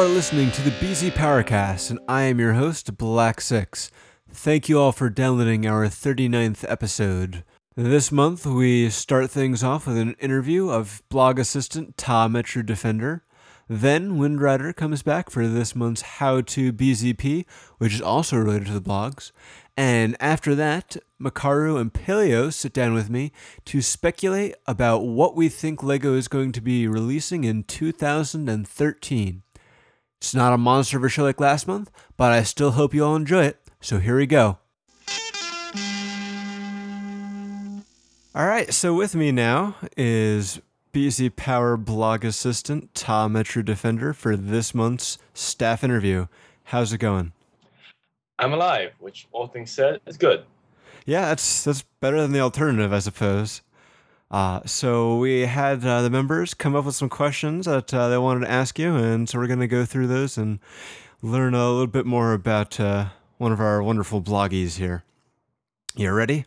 Are listening to the BZ Powercast, and I am your host, Black Six. Thank you all for downloading our 39th episode. This month, we start things off with an interview of blog assistant Ta Metru Defender. Then, Windrider comes back for this month's How to BZP, which is also related to the blogs. And after that, Makaru and Paleo sit down with me to speculate about what we think LEGO is going to be releasing in 2013. It's not a monster of a show like last month, but I still hope you all enjoy it. So here we go. All right, so with me now is BZ Power blog assistant Ta Metru Defender for this month's staff interview. How's it going? I'm alive, which all things said is good. Yeah, that's that's better than the alternative, I suppose. Uh, so we had uh, the members come up with some questions that uh, they wanted to ask you, and so we're going to go through those and learn a little bit more about uh, one of our wonderful bloggies here. You ready?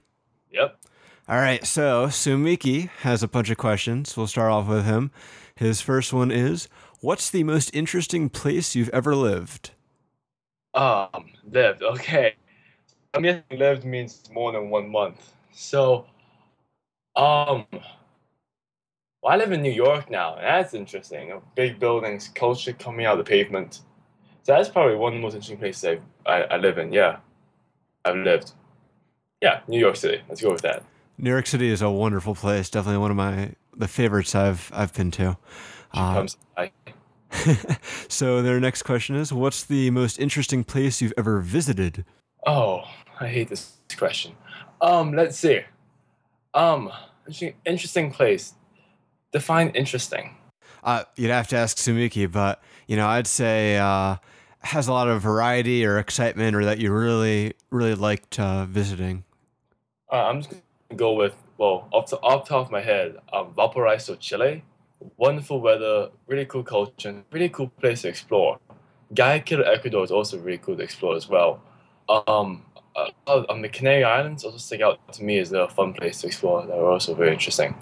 Yep. All right. So Sumiki has a bunch of questions. We'll start off with him. His first one is, "What's the most interesting place you've ever lived?" Um, lived. Okay. I mean, lived means more than one month. So, um, well, I live in New York now, and that's interesting. Big buildings, culture coming out of the pavement. So that's probably one of the most interesting places I, I, I live in. Yeah, I've lived. Yeah, New York City. Let's go with that. New York City is a wonderful place. Definitely one of my the favorites I've I've been to. I, so their next question is, "What's the most interesting place you've ever visited?" oh, I hate this question. Um, let's see. Um, interesting- interesting place. Define interesting. Uh, you'd have to ask Sumiki, but you know, I'd say uh, has a lot of variety or excitement, or that you really really liked uh, visiting. Uh, I'm just gonna go with well, off the off the top of my head, um, Valparaiso, Chile. Wonderful weather, really cool culture, really cool place to explore. Guayaquil, Ecuador is also really cool to explore as well. Um, uh, on the Canary Islands also stick out to me as a fun place to explore. That are also very interesting.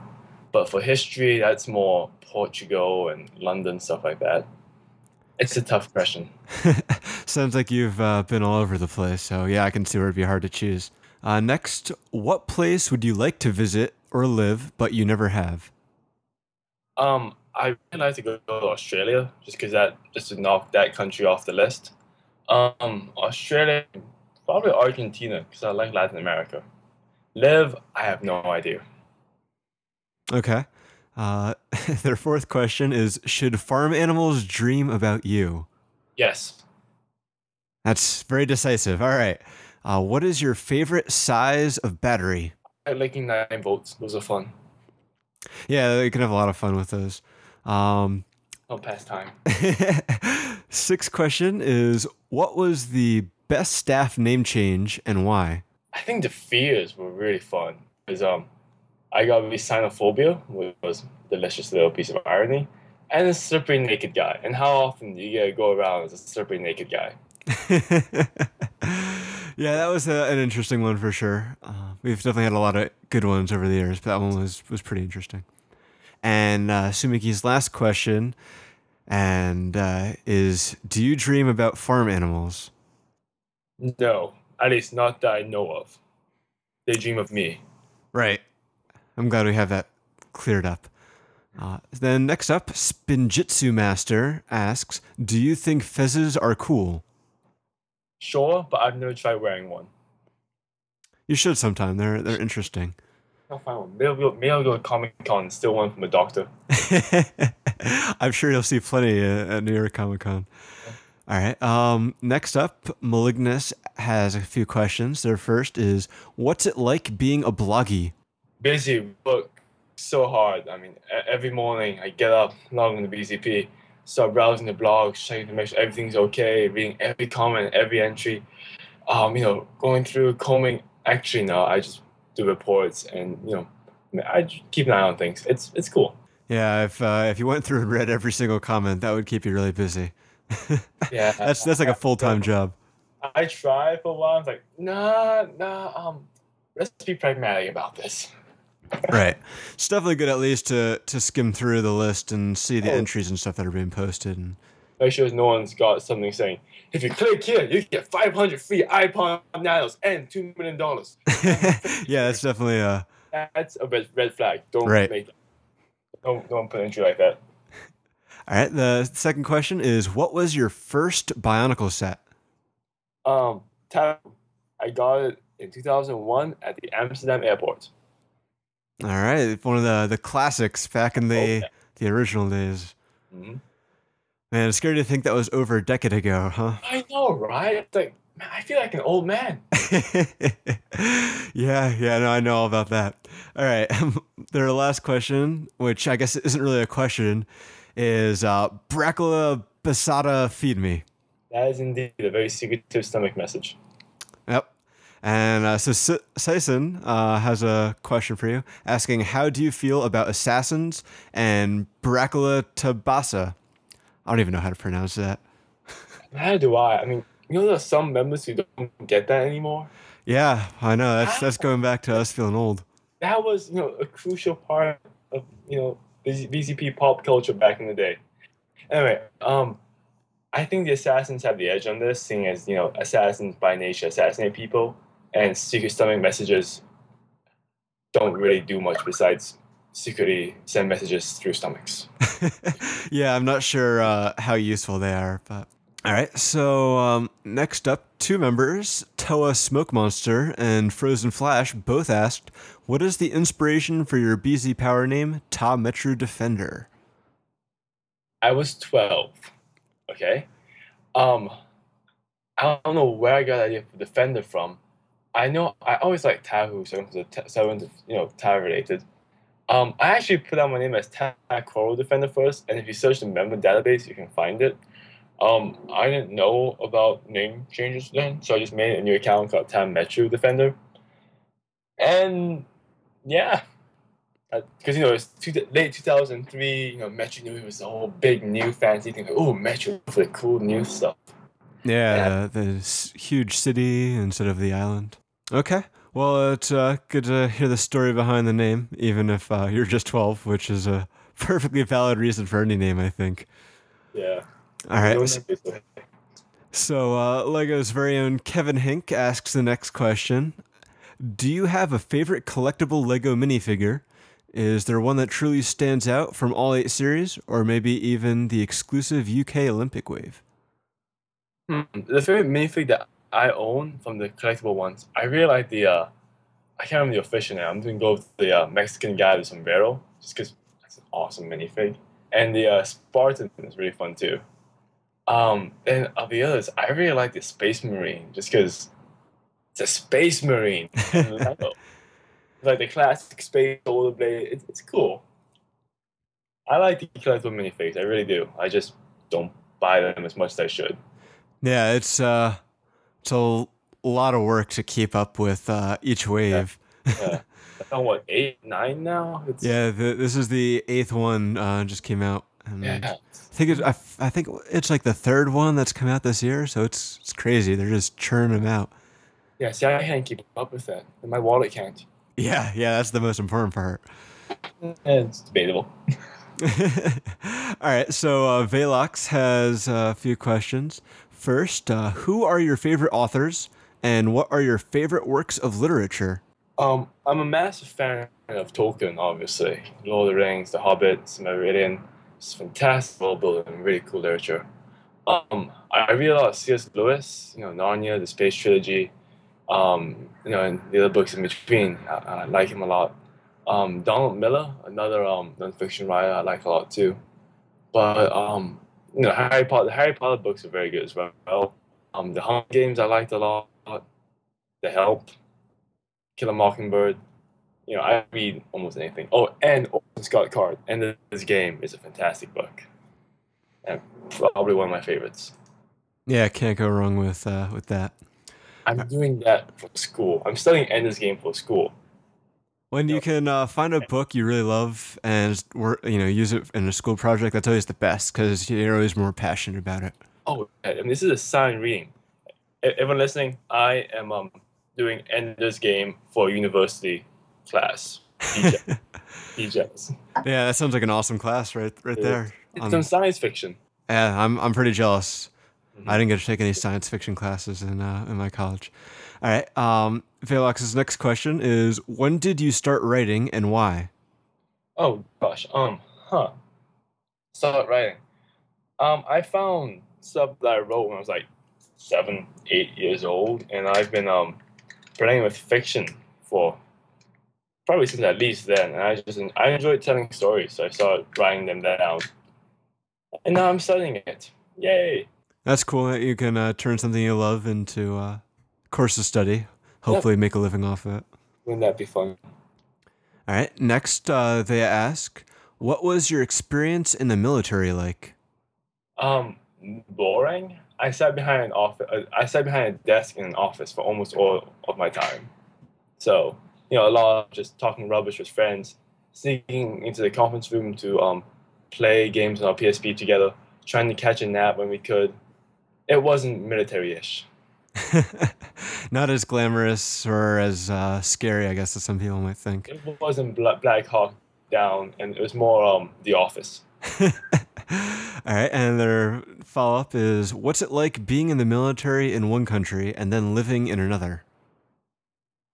But for history, that's more Portugal and London stuff like that. It's a tough question. Sounds like you've uh, been all over the place. So yeah, I can see where it'd be hard to choose. Uh, next, what place would you like to visit or live, but you never have? Um, I really like to go to Australia just because that just to knock that country off the list. Um, Australia, probably Argentina because I like Latin America. Live, I have no idea. Okay. Uh, their fourth question is: Should farm animals dream about you? Yes. That's very decisive. All right. Uh, what is your favorite size of battery? I like liking nine volts. Those are fun. Yeah, you can have a lot of fun with those. Um, past time. sixth question is: What was the best staff name change and why? I think the fears were really fun. Because um, I got really xenophobia, which was delicious little piece of irony, and a slippery naked guy. And how often do you get to go around as a slippery naked guy? yeah, that was a, an interesting one for sure. Uh, we've definitely had a lot of good ones over the years, but that one was was pretty interesting. And uh, Sumiki's last question, and uh, is: Do you dream about farm animals? No, at least not that I know of. They dream of me. Right. I'm glad we have that cleared up. Uh, then next up, Spinjitzu Master asks: Do you think fezzes are cool? Sure, but I've never tried wearing one. You should sometime. They're they're interesting. I'll find one. Maybe I'll go, maybe I'll go to Comic Con and steal one from a doctor. I'm sure you'll see plenty at New York Comic Con. All right. Um, next up, Malignus has a few questions. Their first is, "What's it like being a bloggy?" Busy, but so hard. I mean, every morning I get up, log on the BZP, start browsing the blogs, checking to make sure everything's okay, reading every comment, every entry. Um, you know, going through combing. Actually, no, I just do reports and you know, I mean, I just keep an eye on things. It's it's cool. Yeah, if uh, if you went through and read every single comment, that would keep you really busy. Yeah, that's that's like a full time job. I tried for a while. I was like, nah, nah. Um, let's be pragmatic about this. Right. It's definitely good at least to to skim through the list and see the Oh. entries and stuff that are being posted. And make sure no one's got something saying, if you click here, you get 500 free iPod Nanos and $2 million. yeah, that's definitely a. That's a red, red flag. Don't Right. make don't, don't put an entry like that. All right. The second question is What was your first Bionicle set? Um, I got it in 2001 at the Amsterdam airport. All right. One of the, the classics back in the, Oh, yeah. the original days. hmm Man, it's scary to think that was over a decade ago, huh? I know, right? It's like, man, I feel like an old man. yeah, yeah, no, I know all about that. All right, their last question, which I guess isn't really a question, is uh, Bracula Basada feed me. That is indeed a very secretive stomach message. Yep. And uh, so S- uh, has a question for you, asking, "How do you feel about assassins and Bracula Tabasa?" I don't even know how to pronounce that. How do I? I mean, you know, there's some members who don't get that anymore. Yeah, I know. That's that's going back to us feeling old. That was, you know, a crucial part of, you know, BZP pop culture back in the day. Anyway, um, I think the assassins have the edge on this, seeing as you know, assassins by nature assassinate people, and secret stomach messages don't really do much besides secretly send messages through stomachs. yeah, I'm not sure uh, how useful they are, but all right. So um, next up, two members, Toa Smoke Monster and Frozen Flash, both asked, "What is the inspiration for your BZ power name, Ta Metru Defender?" I was 12. Okay. Um, I don't know where I got the idea for Defender from. I know I always like Tahu, so ta- seven, you know, Tahu related. Um, I actually put out my name as Ta Koro Defender first, and if you search the member database, you can find it. Um, I didn't know about name changes then, so I just made a new account called Ta Metru Defender. And yeah, because you know it's two, late 2003 you know Metru Nui was a whole big new fancy thing like, oh metro for the cool new stuff Yeah, the, the huge city instead of the island. Okay. Well, it's uh, good to hear the story behind the name, even if uh, you're just 12, which is a perfectly valid reason for any name, I think. yeah All right. Don't s- think it's okay. So, uh, Lego's very own Kevin Hink asks the next question Do you have a favorite collectible Lego minifigure? Is there one that truly stands out from all eight series, or maybe even the exclusive UK Olympic wave? Hmm, the favorite minifig that I own from the collectible ones I really like the uh I can't remember the official name I'm gonna go with the uh, Mexican guy with sombrero just because that's an awesome minifig and the uh, Spartan is really fun too um and of the others I really like the Space Marine just because it's a Space Marine like the classic space rollerblade. It's, it's cool. I like the collectible minifigs. I really do. I just don't buy them as much as I should. Yeah, it's uh, it's a lot of work to keep up with uh, each wave. Yeah. I know what eight, nine now. It's, Yeah, the, this is the eighth one. Uh, just came out. And yeah. I think it's I, I think it's like the third one that's come out this year. So it's it's crazy. They're just churning them out. Yeah. See, I can't keep up with that, and my wallet can't. Yeah, yeah, that's the most important part. It's debatable. All right, so uh, Velox has a few questions. First, uh, who are your favorite authors, and what are your favorite works of literature? Um, I'm a massive fan of Tolkien, obviously. Lord of the Rings, The Hobbit, Silmarillion. It's fantastic world building, really cool literature. Um, I, I read a lot of C.S. Lewis, you know, Narnia, the Space Trilogy, um, you know, and the other books in between. I, I like him a lot. Um, Donald Miller, another um, nonfiction writer, I like a lot too. But um, you know, Harry Potter, the Harry Potter books are very good as well. Um, the Hunger Games I liked a lot. The Help, Kill a Mockingbird. You know, I read almost anything. Oh, and Orson Scott Card. And this game is a fantastic book, and probably one of my favorites. Yeah, can't go wrong with uh, with that. I'm doing that for school. I'm studying Ender's Game for school. When you can uh, find a book you really love and work, you know, use it in a school project, that's always the best because you're always more passionate about it. Oh, and this is a silent reading. Everyone listening, I am um, doing Ender's Game for university class. DJs. Yeah, that sounds like an awesome class right right Yeah. there. It's on- some science fiction. Yeah, I'm I'm pretty jealous. Mhm. I didn't get to take any science fiction classes in uh, in my college. All right. Um, Velox's next question is: When did you start writing and why? Oh gosh. Um. Huh. Start writing. Um. I found stuff that I wrote when I was like seven, eight years old, and I've been um playing with fiction for probably since at least then. And I just I enjoyed telling stories, so I started writing them down, and now I'm studying it. Yay! That's cool that you can uh, turn something you love into a course of study. Hopefully, make a living off of it. Wouldn't that be fun? All right. Next, uh, they ask, "What was your experience in the military like?" Um, boring. I sat behind an office. Uh, I sat behind a desk in an office for almost all of my time. So you know, a lot of just talking rubbish with friends, sneaking into the conference room to um play games on our PSP together, trying to catch a nap when we could. It wasn't military-ish. Not as glamorous or as uh, scary, I guess, as some people might think. It wasn't Bla- Black Hawk Down, and it was more um The Office. All right, and their follow up is What's it like being in the military in one country and then living in another?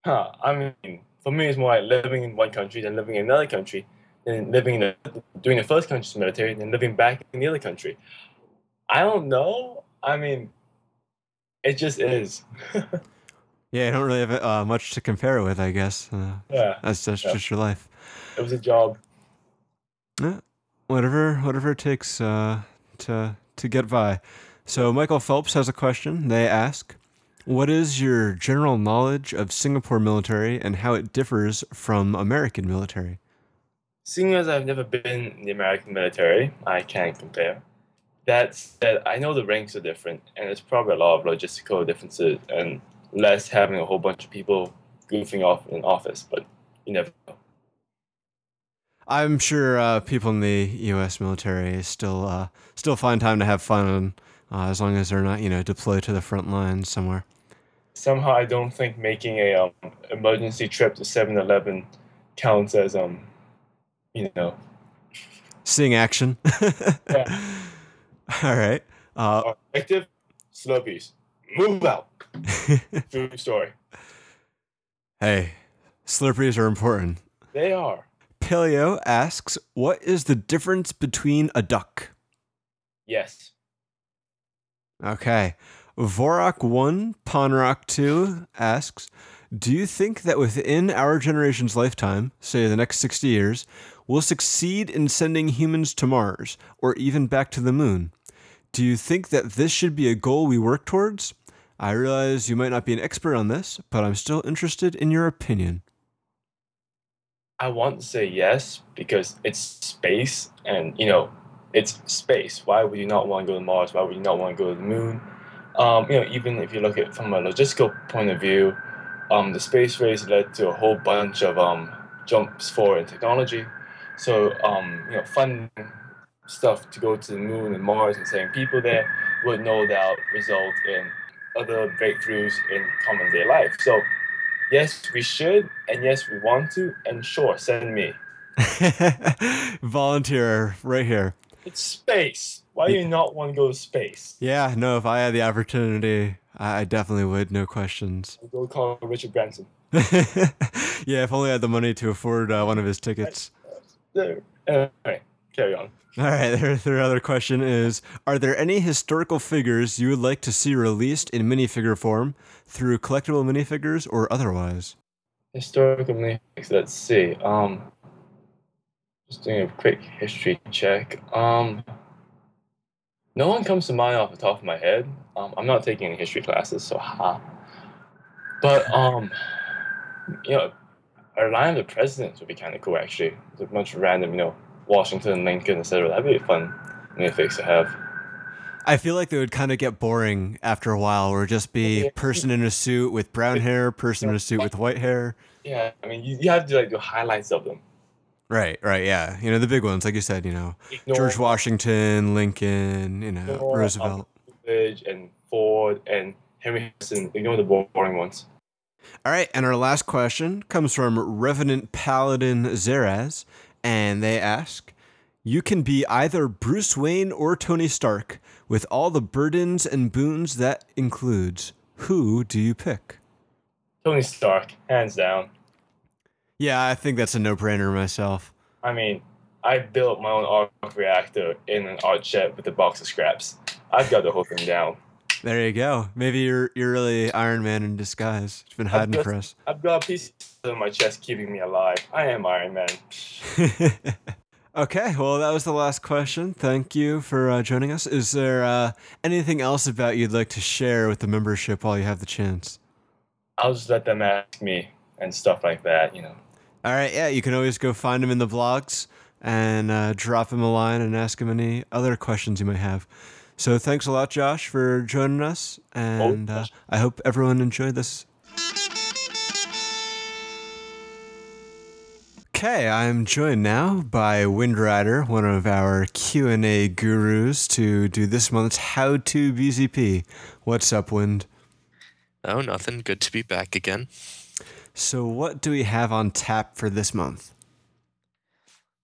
Huh. I mean, for me, it's more like living in one country than living in another country, then living in the doing the first country's military, and then living back in the other country. I don't know. I mean, it just is. Yeah, I don't really have uh, much to compare it with, I guess. Uh, yeah, that's that's Yeah. just your life. it was a job. Yeah, whatever, whatever it takes uh, to to get by. So Michael Phelps has a question. They ask, "What is your general knowledge of Singapore military and how it differs from American military?" Seeing as I've never been in the American military, I can't compare. That said, I know the ranks are different, and there's probably a lot of logistical differences, and less having a whole bunch of people goofing off in office. But you never know. I'm sure uh, people in the U.S. military still uh, still find time to have fun, uh, as long as they're not, you know, deployed to the front lines somewhere. Somehow, I don't think making a um, emergency trip to 7-Eleven counts as um, you know, Seeing action. Yeah. All right. Uh, objective Slurpees. Move out. True story. hey, Slurpees are important. They are. Paleo asks, "What is the difference between a duck?" Yes. Okay. Vorak one, Ponrock two asks, "Do you think that within our generation's lifetime, say the next sixty years, we'll succeed in sending humans to Mars or even back to the moon? Do you think that this should be a goal we work towards? I realize you might not be an expert on this, but I'm still interested in your opinion." I want to say yes because it's space and you know it's space. Why would you not want to go to Mars? Why would you not want to go to the moon? Um, you know, even if you look at from a logistical point of view, um, the space race led to a whole bunch of um, jumps forward in technology. So um, you know, funding stuff to go to the moon and Mars and sending people there would no doubt result in other breakthroughs in common day life. So yes, we should, and yes, we want to, and sure, send me. Volunteer right here. It's space. Why do you not want to go to space? Yeah, no, if I had the opportunity, I definitely would, no questions. I'll Go call Richard Branson. yeah, if only I had the money to afford uh, one of his tickets. There. Anyway, carry on. All right, their, their other question is Are there any historical figures you would like to see released in minifigure form through collectible minifigures or otherwise? Historical minifigs. Let's see. Um, just doing a quick history check. Um, no one comes to mind off the top of my head. Um, I'm not taking any history classes, so ha. But um, you know, a line of the presidents would be kind of cool. Actually, It's a bunch of random, you know, Washington, Lincoln, etc. That'd be a fun minifigs to have. I feel like they would kind of get boring after a while, or just be person in a suit with brown hair, person in a suit with white hair. Yeah, I mean, you, you have to like do highlights of them. Right, right, yeah. You know, the big ones, like you said, you know, Ignore George Washington, Lincoln, you know, Ignore, Roosevelt. And Ford and Henry Hudson. Ignore the boring ones. All right, and our last question comes from Revenant Paladin Zeraz, and they ask You can be either Bruce Wayne or Tony Stark, with all the burdens and boons that includes. Who do you pick? Tony Stark, hands down. Yeah, I think that's a no-brainer myself. I mean, I built my own arc reactor in an art shed with a box of scraps. I've got the whole thing down. There you go. Maybe you're you're really Iron Man in disguise. It's been hiding I've for us. I've got a piece of my chest keeping me alive. I am Iron Man. okay, well, that was the last question. Thank you for uh, joining us. Is there uh, anything else about you'd like to share with the membership while you have the chance? I'll just let them ask me and stuff like that, you know. All right, yeah, you can always go find him in the vlogs and uh, drop him a line and ask him any other questions you might have. So thanks a lot, Josh, for joining us, and uh, I hope everyone enjoyed this. Okay, I'm joined now by Windrider, one of our Q&A gurus to do this month's How to BZP. What's up, Wind? Oh, nothing. Good to be back again. So what do we have on tap for this month?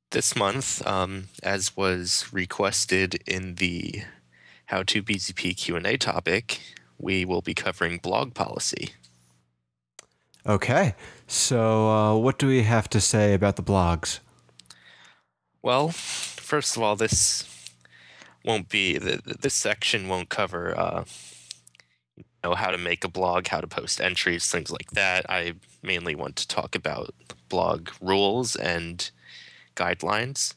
This month, um, as was requested in the how to BZP Q&A topic, we will be covering blog policy. Okay. So, uh, what do we have to say about the blogs? Well, first of all, this won't be this section won't cover uh, know how to make a blog, how to post entries, things like that. I mainly want to talk about blog rules and guidelines.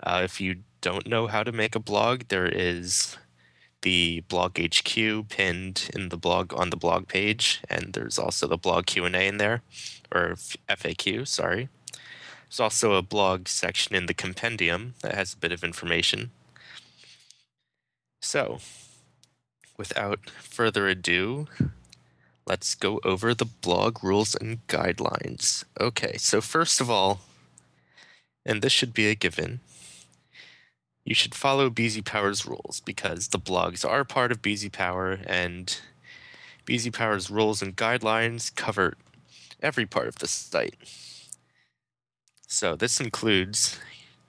Uh, if you don't know how to make a blog, there is the blog HQ pinned in the blog on the blog page, and there's also the blog Q and A in there, or FAQ. Sorry. There's also a blog section in the compendium that has a bit of information. So, without further ado, let's go over the blog rules and guidelines. Okay, so first of all, and this should be a given, you should follow BZ Power's rules because the blogs are part of BZ Power and BZ Power's rules and guidelines cover every part of the site. So this includes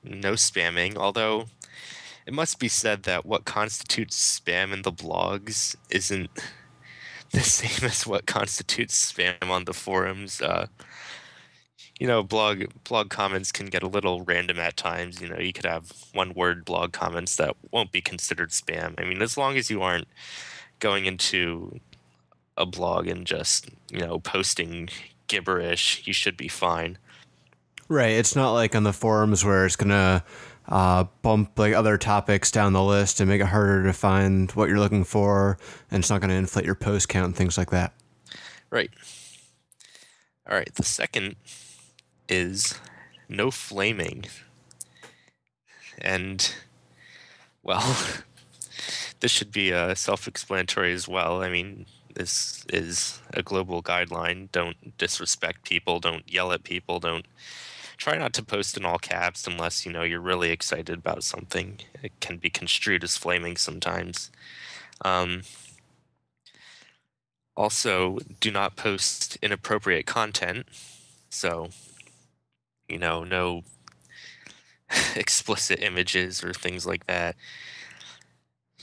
no spamming, although it must be said that what constitutes spam in the blogs isn't the same as what constitutes spam on the forums. Uh, you know, blog blog comments can get a little random at times. You know, you could have one word blog comments that won't be considered spam. I mean, as long as you aren't going into a blog and just you know posting gibberish, you should be fine. Right. It's not like on the forums where it's gonna uh, bump like other topics down the list and make it harder to find what you're looking for, and it's not going to inflate your post count and things like that. Right. All right. The second is no flaming. And, well, this should be uh, self explanatory as well. I mean, this is a global guideline. Don't disrespect people, don't yell at people, don't try not to post in all caps unless you know you're really excited about something. It can be construed as flaming sometimes. Um, also, do not post inappropriate content. So, you know, no explicit images or things like that.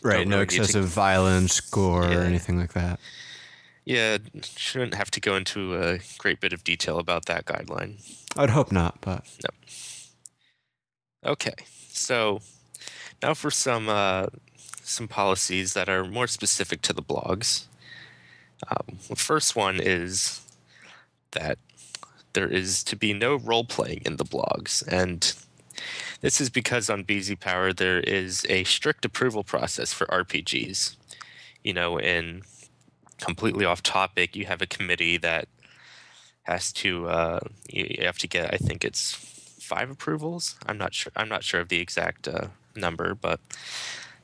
Right, Don't no really need to- excessive violence, gore, Yeah. or anything like that. Yeah, shouldn't have to go into a great bit of detail about that guideline. I'd hope not, but nope. Okay, so now for some uh, some policies that are more specific to the blogs. Um, the first one is that there is to be no role playing in the blogs, and this is because on BZ Power there is a strict approval process for RPGs. You know, in completely off topic, you have a committee that has to uh, you have to get. I think it's five approvals. I'm not sure. I'm not sure of the exact uh, number, but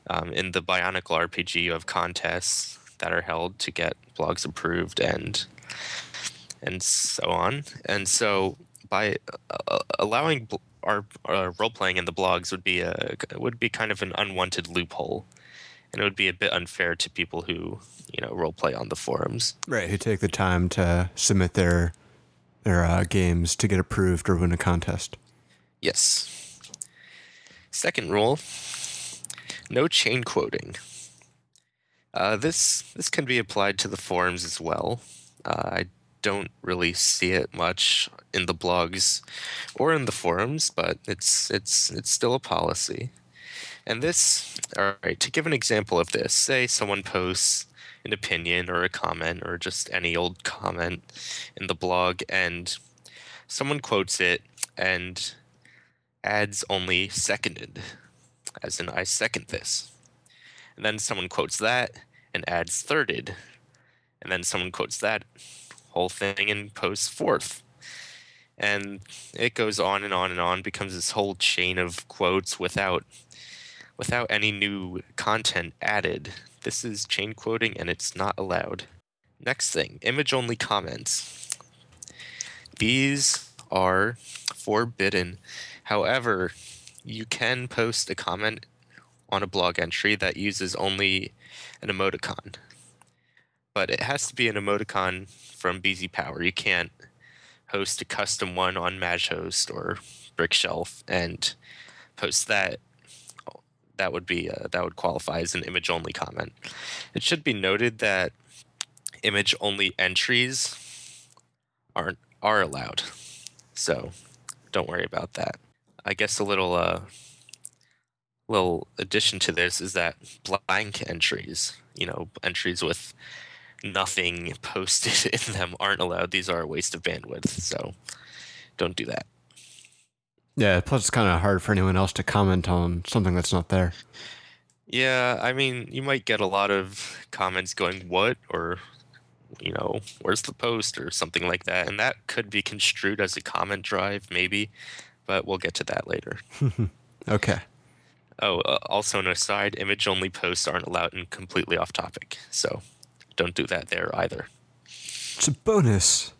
um, in the Bionicle RPG, you have contests that are held to get blogs approved and and so on. And so by uh, allowing bl- our, our role playing in the blogs would be a would be kind of an unwanted loophole, and it would be a bit unfair to people who you know role play on the forums. right, who take the time to submit their their uh, games to get approved or win a contest. Yes. Second rule no chain quoting. Uh, this this can be applied to the forums as well. Uh, I don't really see it much in the blogs or in the forums, but it's it's it's still a policy. And this, all right, to give an example of this, say someone posts an opinion or a comment or just any old comment in the blog and someone quotes it and adds only seconded, as in I second this. And then someone quotes that and adds thirded. And then someone quotes that whole thing and posts fourth. And it goes on and on and on, becomes this whole chain of quotes without without any new content added. This is chain quoting and it's not allowed. Next thing, image only comments. These are forbidden. However, you can post a comment on a blog entry that uses only an emoticon. But it has to be an emoticon from BZ Power. You can't host a custom one on MaJhost or Brickshelf and post that. That would be uh, that would qualify as an image only comment. It should be noted that image only entries aren't are allowed. So don't worry about that. I guess a little uh little addition to this is that blank entries, you know, entries with nothing posted in them aren't allowed. These are a waste of bandwidth, so don't do that. Yeah, plus it's kind of hard for anyone else to comment on something that's not there. Yeah, I mean, you might get a lot of comments going, "What?" or you know, "Where's the post?" or something like that, and that could be construed as a comment drive, maybe. But we'll get to that later. okay. Oh, uh, also an aside: image-only posts aren't allowed and completely off topic, so don't do that there either. It's a bonus.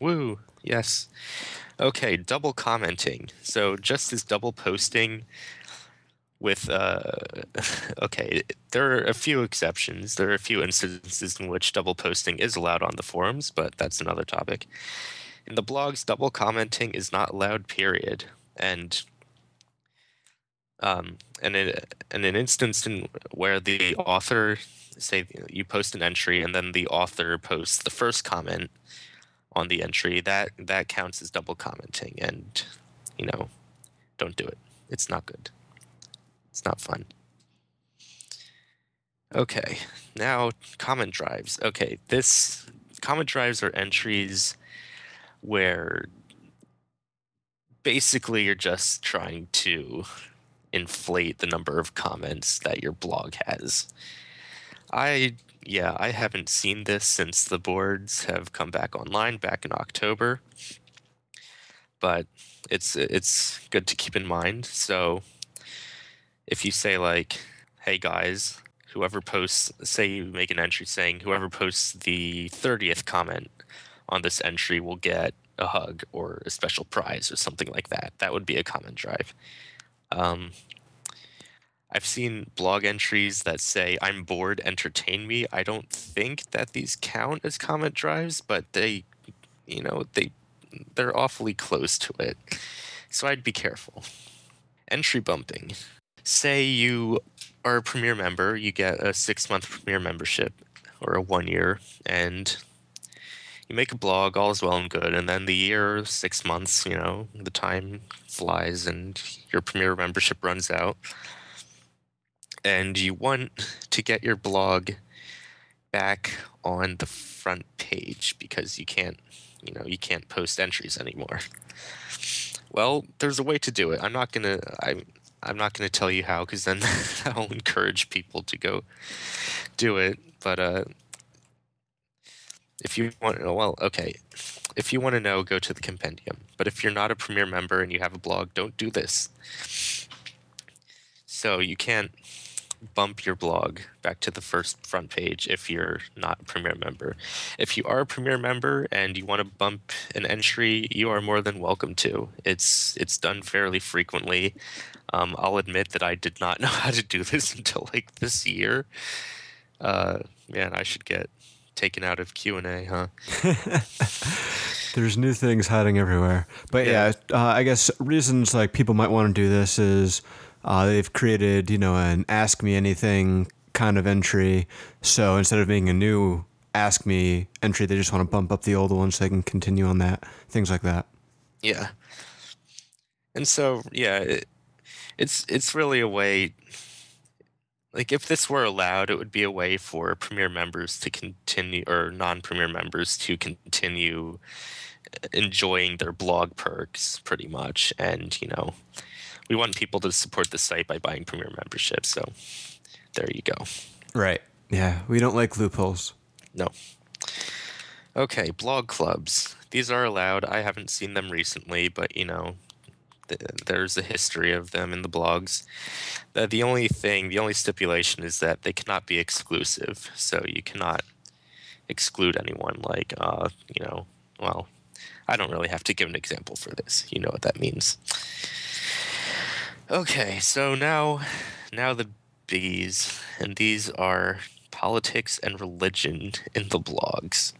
Woo! Yes. Okay, double commenting. So just as double posting with uh okay, there are a few exceptions. There are a few instances in which double posting is allowed on the forums, but that's another topic. In the blogs, double commenting is not allowed, period. And um, and in, in an instance in where the author say you post an entry and then the author posts the first comment on the entry that that counts as double commenting and you know don't do it. It's not good. It's not fun. Okay. Now comment drives. Okay this comment drives are entries where basically you're just trying to inflate the number of comments that your blog has. I yeah, I haven't seen this since the boards have come back online back in October. But it's it's good to keep in mind. So if you say like, "Hey guys, whoever posts say you make an entry saying whoever posts the 30th comment on this entry will get a hug or a special prize or something like that." That would be a comment drive. Um, I've seen blog entries that say "I'm bored, entertain me." I don't think that these count as comment drives, but they, you know, they they're awfully close to it. So I'd be careful. Entry bumping. Say you are a premier member, you get a six month premier membership or a one year, and you make a blog, all is well and good, and then the year, six months, you know, the time flies and your premier membership runs out and you want to get your blog back on the front page because you can't you know you can't post entries anymore. Well there's a way to do it. I'm not gonna i'm i'm not gonna tell you how because then i'll encourage people to go do it. But uh if you want to well okay. If you want to know go to the compendium. But if you're not a premier member and you have a blog don't do this. So you can't bump your blog back to the first front page if you're not a Premier member. If you are a Premier member and you want to bump an entry, you are more than welcome to. It's it's done fairly frequently. Um, I'll admit that I did not know how to do this until like this year. Uh, man, I should get taken out of Q and A, huh? There's new things hiding everywhere. But yeah, yeah uh, I guess reasons like people might want to do this is Uh, they've created, you know, an Ask Me Anything kind of entry. So instead of being a new Ask Me entry, they just want to bump up the old one so they can continue on that. Things like that. Yeah. And so, yeah, it, it's it's really a way like if this were allowed, it would be a way for premier members to continue or non-premier members to continue uh, enjoying their blog perks pretty much and, you know, we want people to support the site by buying premier membership. So there you go. Right. Yeah, we don't like loopholes. No. Okay, blog clubs. These are allowed. I haven't seen them recently, but you know, th- there's a history of them in the blogs. The, the only thing, the only stipulation is that they cannot be exclusive. So you cannot exclude anyone. Like, uh, you know, well, I don't really have to give an example for this. You know what that means. Okay, so now, now the biggies, and these are politics and religion in the blogs.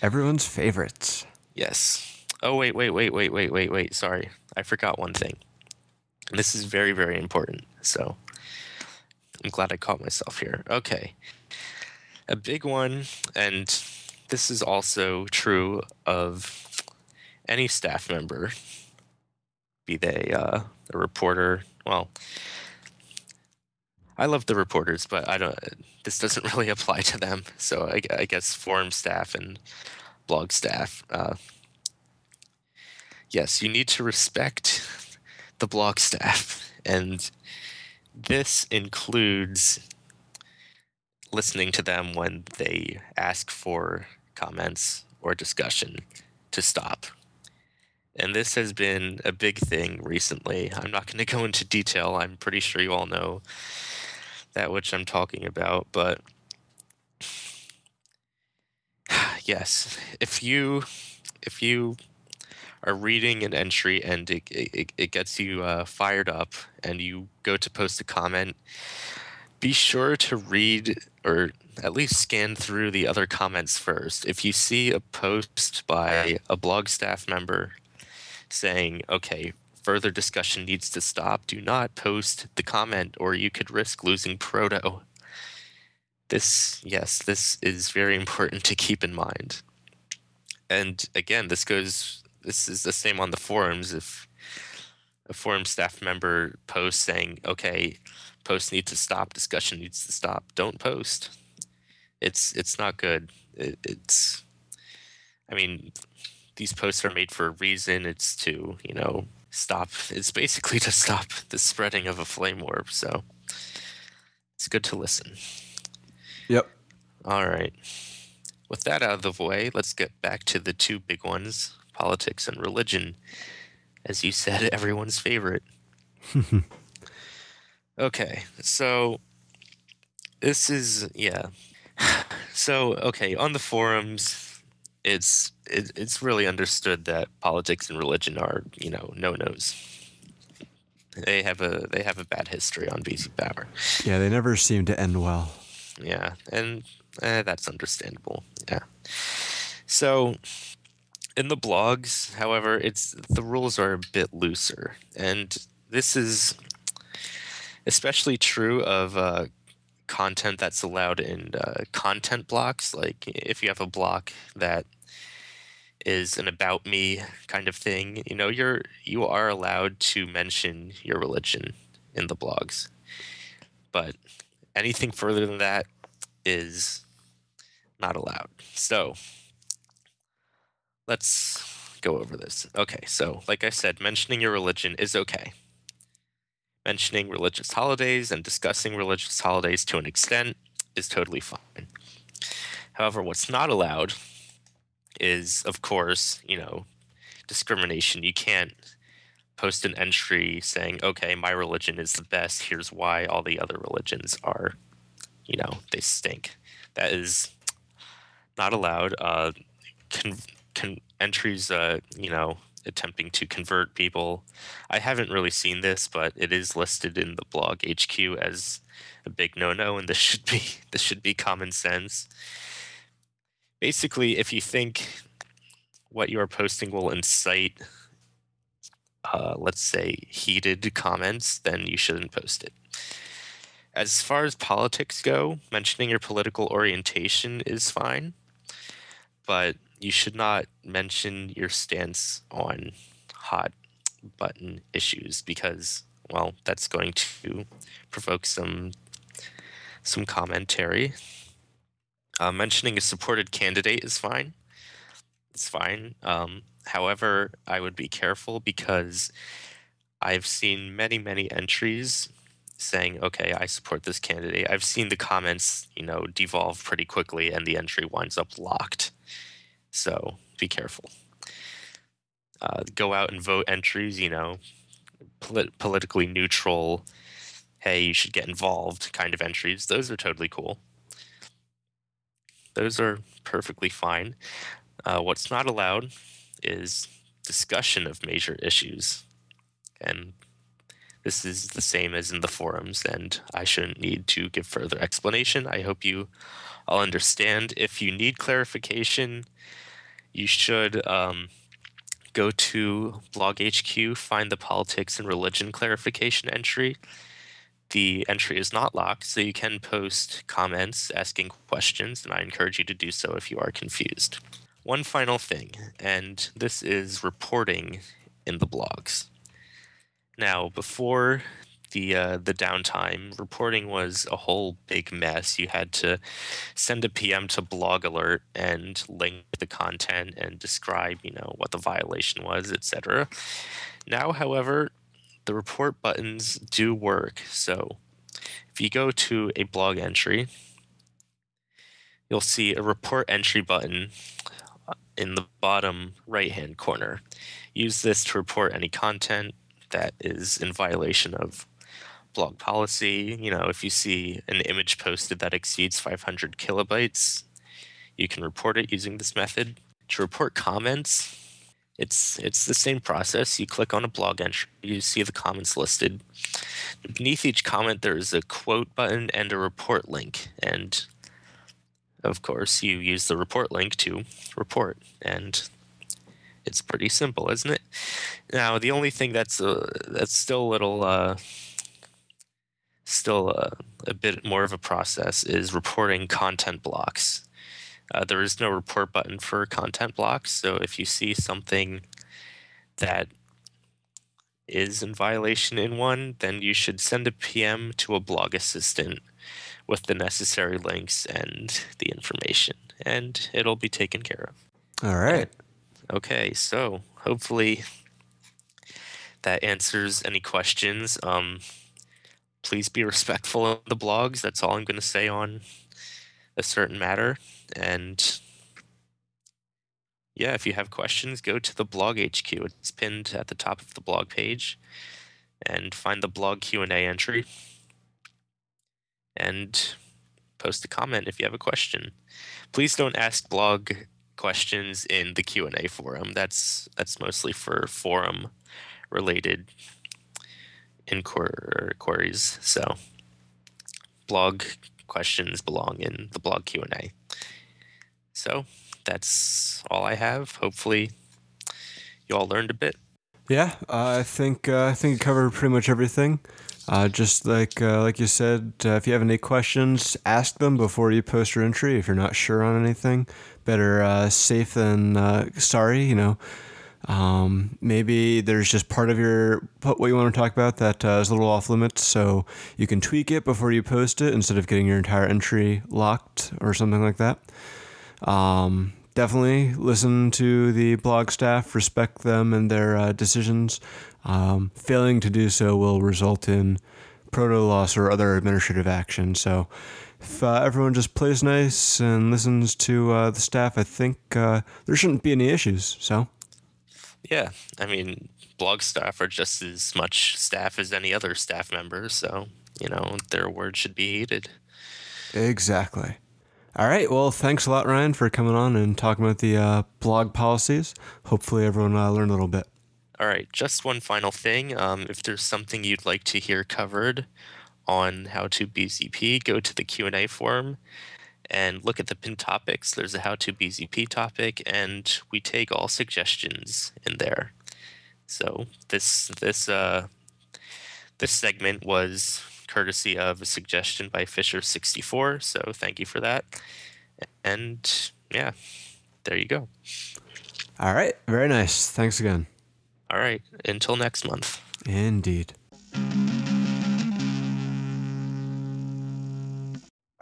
Everyone's favorites. Yes. Oh wait, wait, wait, wait, wait, wait, wait. Sorry, I forgot one thing. This is very, very important. So I'm glad I caught myself here. Okay. A big one, and this is also true of any staff member, be they uh, a reporter. Well, I love the reporters, but I don't. This doesn't really apply to them. So I, I guess forum staff and blog staff. Uh, yes, you need to respect the blog staff, and this includes listening to them when they ask for comments or discussion to stop. And this has been a big thing recently. I'm not going to go into detail. I'm pretty sure you all know that which I'm talking about, but yes, if you if you are reading an entry and it, it, it gets you uh, fired up and you go to post a comment, be sure to read or at least scan through the other comments first. If you see a post by a blog staff member saying, okay, further discussion needs to stop, do not post the comment or you could risk losing Proto. This, yes, this is very important to keep in mind. And again, this goes, this is the same on the forums. If a forum staff member posts saying, okay, post needs to stop, discussion needs to stop, don't post. It's, it's not good. It, it's, I mean, these posts are made for a reason. It's to, you know, stop. It's basically to stop the spreading of a flame orb. So it's good to listen. Yep. All right. With that out of the way, let's get back to the two big ones politics and religion. As you said, everyone's favorite. okay, so this is, yeah. So, okay, on the forums, it's it, it's really understood that politics and religion are you know no nos. They have a they have a bad history on BZ Power. Yeah, they never seem to end well. Yeah, and eh, that's understandable. Yeah. So in the blogs, however, it's the rules are a bit looser, and this is especially true of uh, content that's allowed in uh, content blocks. Like if you have a block that is an about me kind of thing, you know, you're you are allowed to mention your religion in the blogs. But anything further than that is not allowed. So let's go over this. Okay, so like I said, mentioning your religion is okay mentioning religious holidays and discussing religious holidays to an extent is totally fine. However, what's not allowed is, of course, you know, discrimination. You can't post an entry saying, okay, my religion is the best. Here's why all the other religions are, you know, they stink. That is not allowed. Uh, con- con- entries, uh, you know, attempting to convert people. I haven't really seen this, but it is listed in the blog HQ as a big no-no, and this should be this should be common sense. Basically, if you think what you are posting will incite uh, let's say, heated comments, then you shouldn't post it. As far as politics go, mentioning your political orientation is fine, but you should not mention your stance on hot button issues because, well, that's going to provoke some some commentary. Uh, mentioning a supported candidate is fine. It's fine. Um, however, I would be careful because I've seen many, many entries saying, okay, I support this candidate. I've seen the comments, you know, devolve pretty quickly and the entry winds up locked. So be careful. Uh, go out and vote entries, you know, polit- politically neutral, hey, you should get involved kind of entries. Those are totally cool. Those are perfectly fine. Uh, what's not allowed is discussion of major issues. And this is the same as in the forums, and I shouldn't need to give further explanation. I hope you all understand. If you need clarification, you should um, go to Blog HQ, find the politics and religion clarification entry. The entry is not locked, so you can post comments asking questions, and I encourage you to do so if you are confused. One final thing, and this is reporting in the blogs. Now, before the uh, the downtime, reporting was a whole big mess. You had to send a PM to Blog Alert and link the content and describe, you know, what the violation was, etc. Now, however, the report buttons do work. So, if you go to a blog entry, you'll see a report entry button in the bottom right hand corner. Use this to report any content that is in violation of blog policy. You know, if you see an image posted that exceeds 500 kilobytes, you can report it using this method. To report comments, it's it's the same process. You click on a blog entry, you see the comments listed. Beneath each comment, there is a quote button and a report link, and of course, you use the report link to report, and it's pretty simple, isn't it? Now, the only thing that's uh, that's still a little uh, still uh, a bit more of a process is reporting content blocks. Uh, there is no report button for content blocks, so if you see something that is in violation in one, then you should send a PM to a blog assistant with the necessary links and the information, and it'll be taken care of. All right. Okay, so hopefully that answers any questions. Um, please be respectful of the blogs. That's all I'm going to say on a certain matter. And yeah, if you have questions, go to the blog HQ. It's pinned at the top of the blog page, and find the blog Q and A entry, and post a comment if you have a question. Please don't ask blog questions in the Q and A forum. That's that's mostly for forum related inquiries. So blog questions belong in the blog Q and A. So that's all I have. Hopefully, you all learned a bit. Yeah, uh, I think uh, I think it covered pretty much everything. Uh, just like uh, like you said, uh, if you have any questions, ask them before you post your entry. If you're not sure on anything, better uh, safe than uh, sorry. You know, um, maybe there's just part of your what you want to talk about that uh, is a little off limits, so you can tweak it before you post it instead of getting your entire entry locked or something like that. Um, definitely listen to the blog staff, respect them and their uh, decisions. Um, failing to do so will result in proto loss or other administrative action. So, if uh, everyone just plays nice and listens to uh, the staff, I think uh, there shouldn't be any issues. So, Yeah, I mean, blog staff are just as much staff as any other staff member, so you know their word should be heeded. exactly. All right. Well, thanks a lot, Ryan, for coming on and talking about the uh, blog policies. Hopefully, everyone uh, learned a little bit. All right, just one final thing. Um, if there's something you'd like to hear covered on how to BZP, go to the Q&A forum and look at the pinned topics. There's a how to BZP topic, and we take all suggestions in there. So this this uh this segment was courtesy of a suggestion by Fisher64. So thank you for that. And yeah, there you go. All right. Very nice. Thanks again. All right. Until next month. Indeed.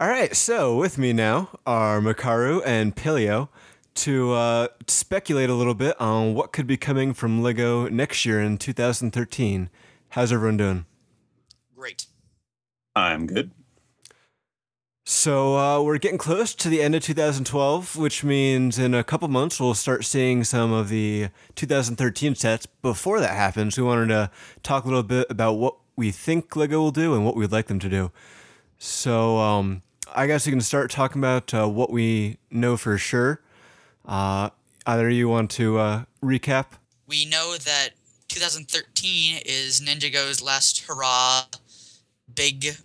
All right, so with me now are Makaru and Paleo to uh, speculate a little bit on what could be coming from LEGO next year in 2013. How's everyone doing? Great. I'm good. So uh, we're getting close to the end of 2012, which means in a couple months we'll start seeing some of the 2013 sets. Before that happens, we wanted to talk a little bit about what we think Lego will do and what we'd like them to do. So um, I guess we can start talking about uh, what we know for sure. Uh, either you want to uh, recap? We know that 2013 is Ninjago's last hurrah, big,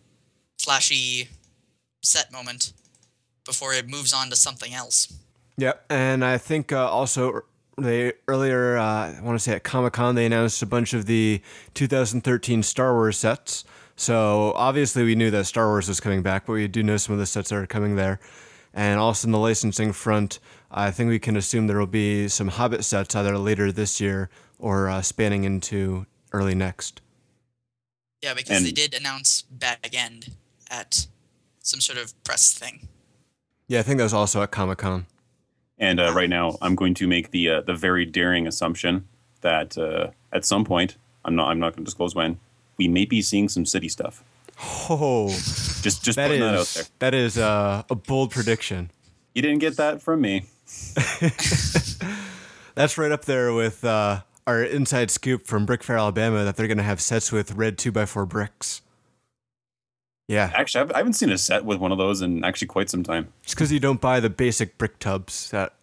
flashy set moment before it moves on to something else. Yep, and I think uh, also they earlier uh, I want to say at Comic Con they announced a bunch of the 2013 Star Wars sets. So obviously we knew that Star Wars was coming back, but we do know some of the sets that are coming there. And also in the licensing front, I think we can assume there will be some Hobbit sets either later this year or uh, spanning into early next. Yeah, because they did announce Bag End at some sort of press thing. Yeah, I think that was also at Comic Con. And uh, right now, I'm going to make the uh, the very daring assumption that uh, at some point, I'm not I'm not going to disclose when, we may be seeing some city stuff. Oh, Just just that putting that out there. That is uh, a bold prediction. You didn't get that from me. That's right up there with uh, our inside scoop from Brick Fair, Alabama, that they're going to have sets with red 2x4 bricks. Yeah, Actually, I've, I haven't seen a set with one of those in actually quite some time. it's because you don't buy the basic brick tubs that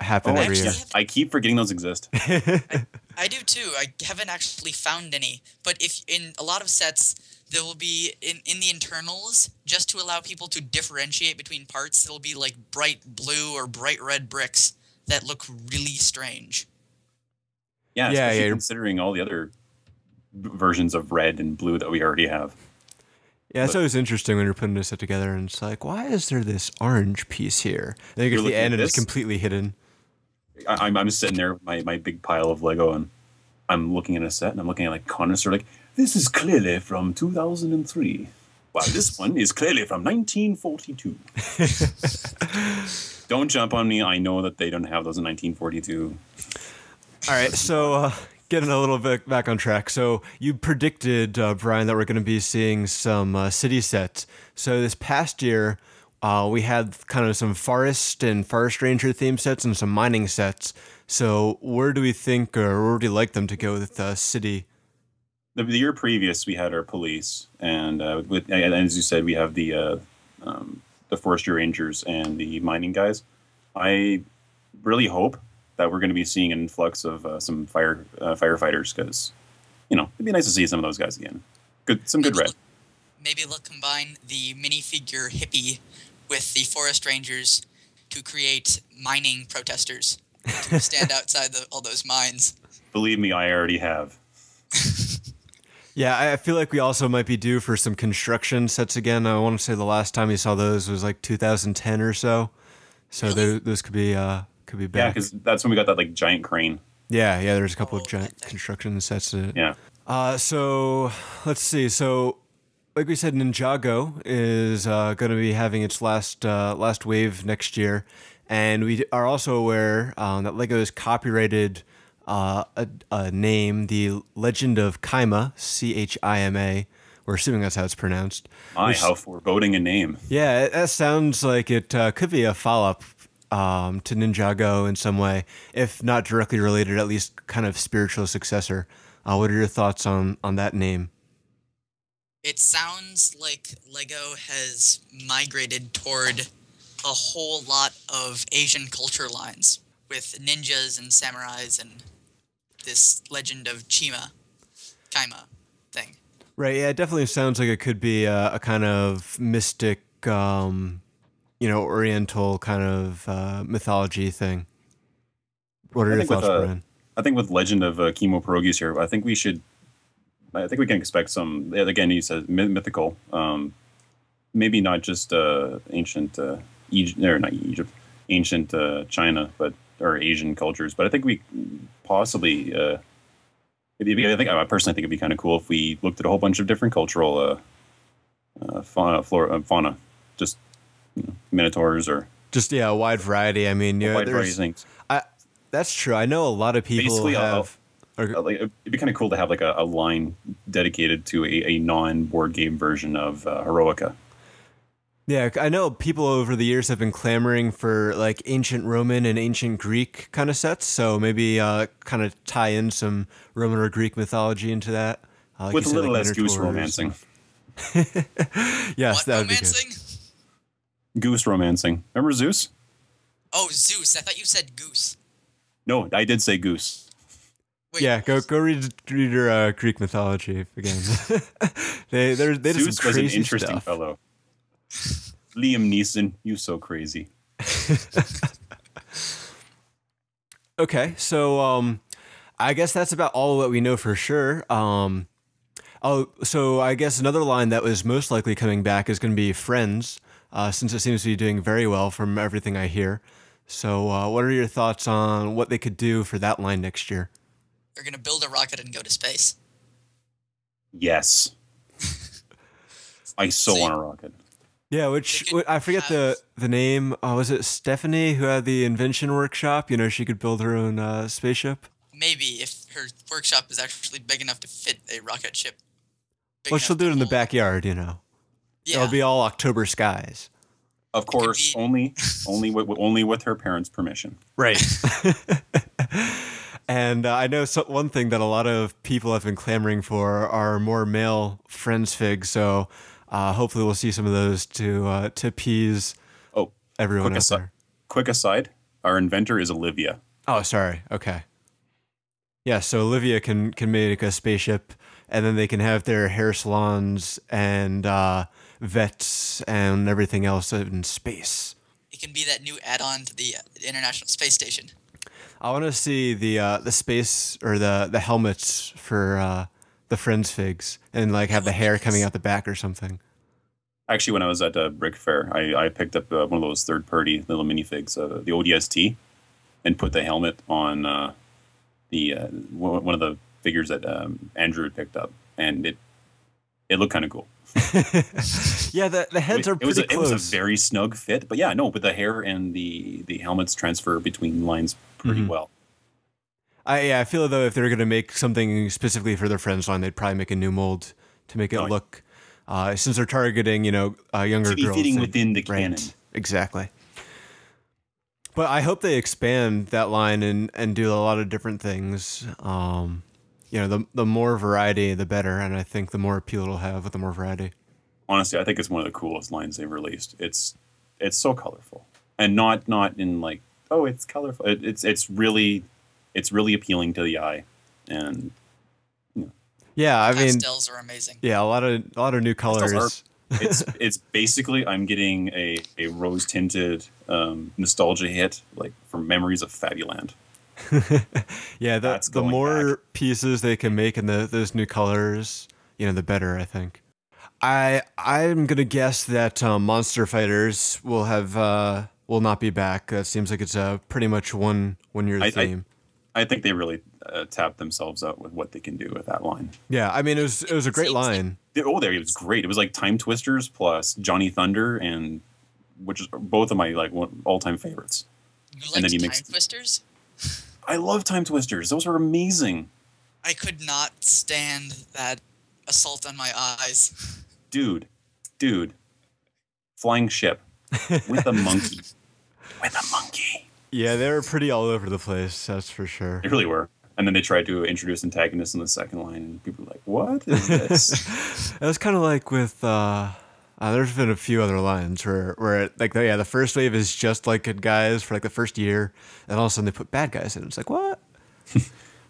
happen Oh, every actually, year. I keep forgetting those exist. I do too. I haven't actually found any, but if in a lot of sets there will be in in the internals just to allow people to differentiate between parts. There'll be like bright blue or bright red bricks that look really strange. Yeah, Yeah, especially yeah, considering all the other versions of red and blue that we already have. Yeah, it's always interesting when you're putting a set together and it's like, why is there this orange piece here? And then you get to the end at and it's completely hidden. I, I'm, I'm sitting there with my, my big pile of Lego and I'm looking at a set and I'm looking at like connoisseur like this is clearly from 2003. Wow, this one is clearly from 1942. don't jump on me. I know that they don't have those in 1942. All right, so uh, getting a little bit back on track. So you predicted, uh, Brian, that we're going to be seeing some uh, city sets. So this past year, uh, we had kind of some forest and forest ranger theme sets and some mining sets. So where do we think, or where would you like them to go with the city? The, the year previous, we had our police, and uh, with and as you said, we have the uh, um, the forestry rangers and the mining guys. I really hope that we're going to be seeing an influx of uh, some fire uh, firefighters because you know it'd be nice to see some of those guys again. Good, some good Maybe red. look- Maybe they'll combine the minifigure hippie with the forest rangers to create mining protesters to stand outside the, all those mines. Believe me, I already have. Yeah, I I feel like we also might be due for some construction sets again. I want to say the last time we saw those was like 2010 or so. So Really? those, those could be uh could be bad. Yeah, because that's when we got that like giant crane. Yeah, yeah. There's a couple Oh, of giant construction sets. That, Yeah, Uh, so let's see. So, like we said, Ninjago is uh, going to be having its last uh, last wave next year, and we are also aware um, that Lego has copyrighted uh, a, a name, the Legend of Kaima, C H I M A. We're assuming that's how it's pronounced. my Which- how foreboding a name. Yeah, it- that sounds like it uh, could be a follow up um, to Ninjago in some way, if not directly related, at least kind of spiritual successor. Uh, what are your thoughts on on that name? It sounds like Lego has migrated toward a whole lot of Asian culture lines with ninjas and samurais and this legend of Chima, Kaima thing. Right. Yeah, it definitely sounds like it could be a, a kind of mystic, um, you know, Oriental kind of uh, mythology thing. What are I your think thoughts, uh, Brian? I think with Legend of uh, Chemo Pierogies here, I think we should. I think we can expect some. Again, he says myth- mythical. Um, maybe not just uh, ancient uh, Egypt, or not Egypt, ancient uh, China, but or Asian cultures. But I think we possibly. Uh, it'd be, I think I personally think it'd be kind of cool if we looked at a whole bunch of different cultural uh, uh, fauna, flora, uh, fauna, just you know, minotaurs or Just yeah, a wide variety. I mean, yeah, wide variety things. I, that's true. I know a lot of people Basically, have. Or- Uh, like, it'd be kind of cool to have like a, a line dedicated to a, a non board game version of uh, Heroica. Yeah, I know people over the years have been clamoring for like ancient Roman and ancient Greek kind of sets. So maybe uh, kind of tie in some Roman or Greek mythology into that. Uh, like with you a said, little like less goose romancing. yes, what that would be good. Goose romancing. Remember Zeus? Oh, Zeus. I thought you said goose. No, I did say goose. Wait, Yeah, go go read read your uh, Greek mythology again. they they did Zeus some was an interesting stuff. fellow. Liam Neeson, you so crazy. Okay, so um, I guess that's about all that we know for sure. Um, oh, so I guess another line that was most likely coming back is going to be Friends, uh, since it seems to be doing very well from everything I hear. So, uh, what are your thoughts on what they could do for that line next year? They're gonna build a rocket and go to space. Yes. I so See- want a rocket. Yeah, which could I forget the the name. Oh, was it Stephanie who had the invention workshop? You know, she could build her own uh, spaceship. Maybe if her workshop is actually big enough to fit a rocket ship. Well, she'll do it in the backyard. You know, Yeah. it'll be all October skies. Of course, be- only only with only with her parents' permission. Right. and uh, I know so, one thing that a lot of people have been clamoring for are more male friends figs. So uh, hopefully we'll see some of those to uh, to appease Oh, everyone quick out aside, there. quick aside, our inventor is Olivia. Oh, sorry. Okay. Yeah. So Olivia can can make a spaceship, and then they can have their hair salons and uh, vets and everything else in space. It can be that new add-on to the uh, International Space Station. I want to see the uh, the space or the the helmets for uh, the friends figs, and like have the hair coming out the back or something. Actually, when I was at uh, Brick Fair, I, I picked up uh, one of those third-party little minifigs, uh, the ODST, and put the helmet on uh, the uh, one one of the figures that um, Andrew had picked up, and it it looked kind of cool. yeah, the the heads are it was pretty a, it was a very snug fit, but yeah, no, but the hair and the the helmets transfer between lines pretty Mhm. well. I yeah, I feel though if they're gonna make something specifically for their friends line, they'd probably make a new mold to make it Oh, look. Uh, since they're targeting, you know, uh, younger To be girls. fitting within the right, canon. Exactly. But I hope they expand that line and, and do a lot of different things. Um, you know, the the more variety, the better, and I think the more appeal it'll have with the more variety. Honestly, I think it's one of the coolest lines they've released. It's it's so colorful, and not not in like oh, it's colorful. It, it's it's really it's really appealing to the eye, and Yeah, I mean, Pastels are amazing. yeah, a lot of a lot of new Pastels colors. it's it's basically I'm getting a, a rose tinted um, nostalgia hit like from memories of Fabuland. yeah, the, That's the going more pieces they can make and the those new colors, you know, the better. I think. I I'm gonna guess that um, Monster Fighters will have uh, will not be back. That seems like it's a pretty much one one year I- I- theme. I think they really uh, tapped themselves out with what they can do with that line. yeah, I mean it was it was a great line. Oh, there it was great. It was like Time Twisters plus Johnny Thunder, and which is both of my like all time favorites. You And then liked he Time makes- Twisters? I love Time Twisters. Those are amazing, I could not stand that assault on my eyes. dude. Dude, flying ship with a monkey. with a monkey. Yeah, they were pretty all over the place. That's for sure. They really were. And then they tried to introduce antagonists in the second line, and people were like, "What is this?" It was kind of like with uh, uh, there's been a few other lines where where it, like the, yeah the first wave is just like good guys for like the first year, and all of a sudden they put bad guys in. It's like what?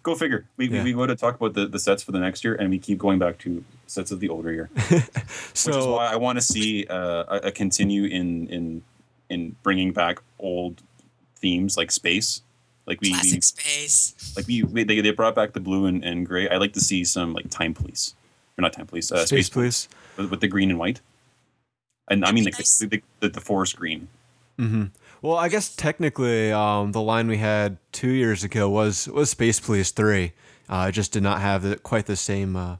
Go figure. We, Yeah. we, we go to talk about the, the sets for the next year, and we keep going back to sets of the older year, which is So why I want to see uh, a, a continue in in in bringing back old themes like space Like we, we Classic space. like we, we they, they brought back the blue and, and gray. I like to see some like time police, or not time police, uh, Space Police. with, with the green and white. And I mean like nice. the, the, the, the forest green. hmm Well, I guess technically, um, the line we had two years ago was was Space Police Three. Uh, it just did not have the, quite the same uh,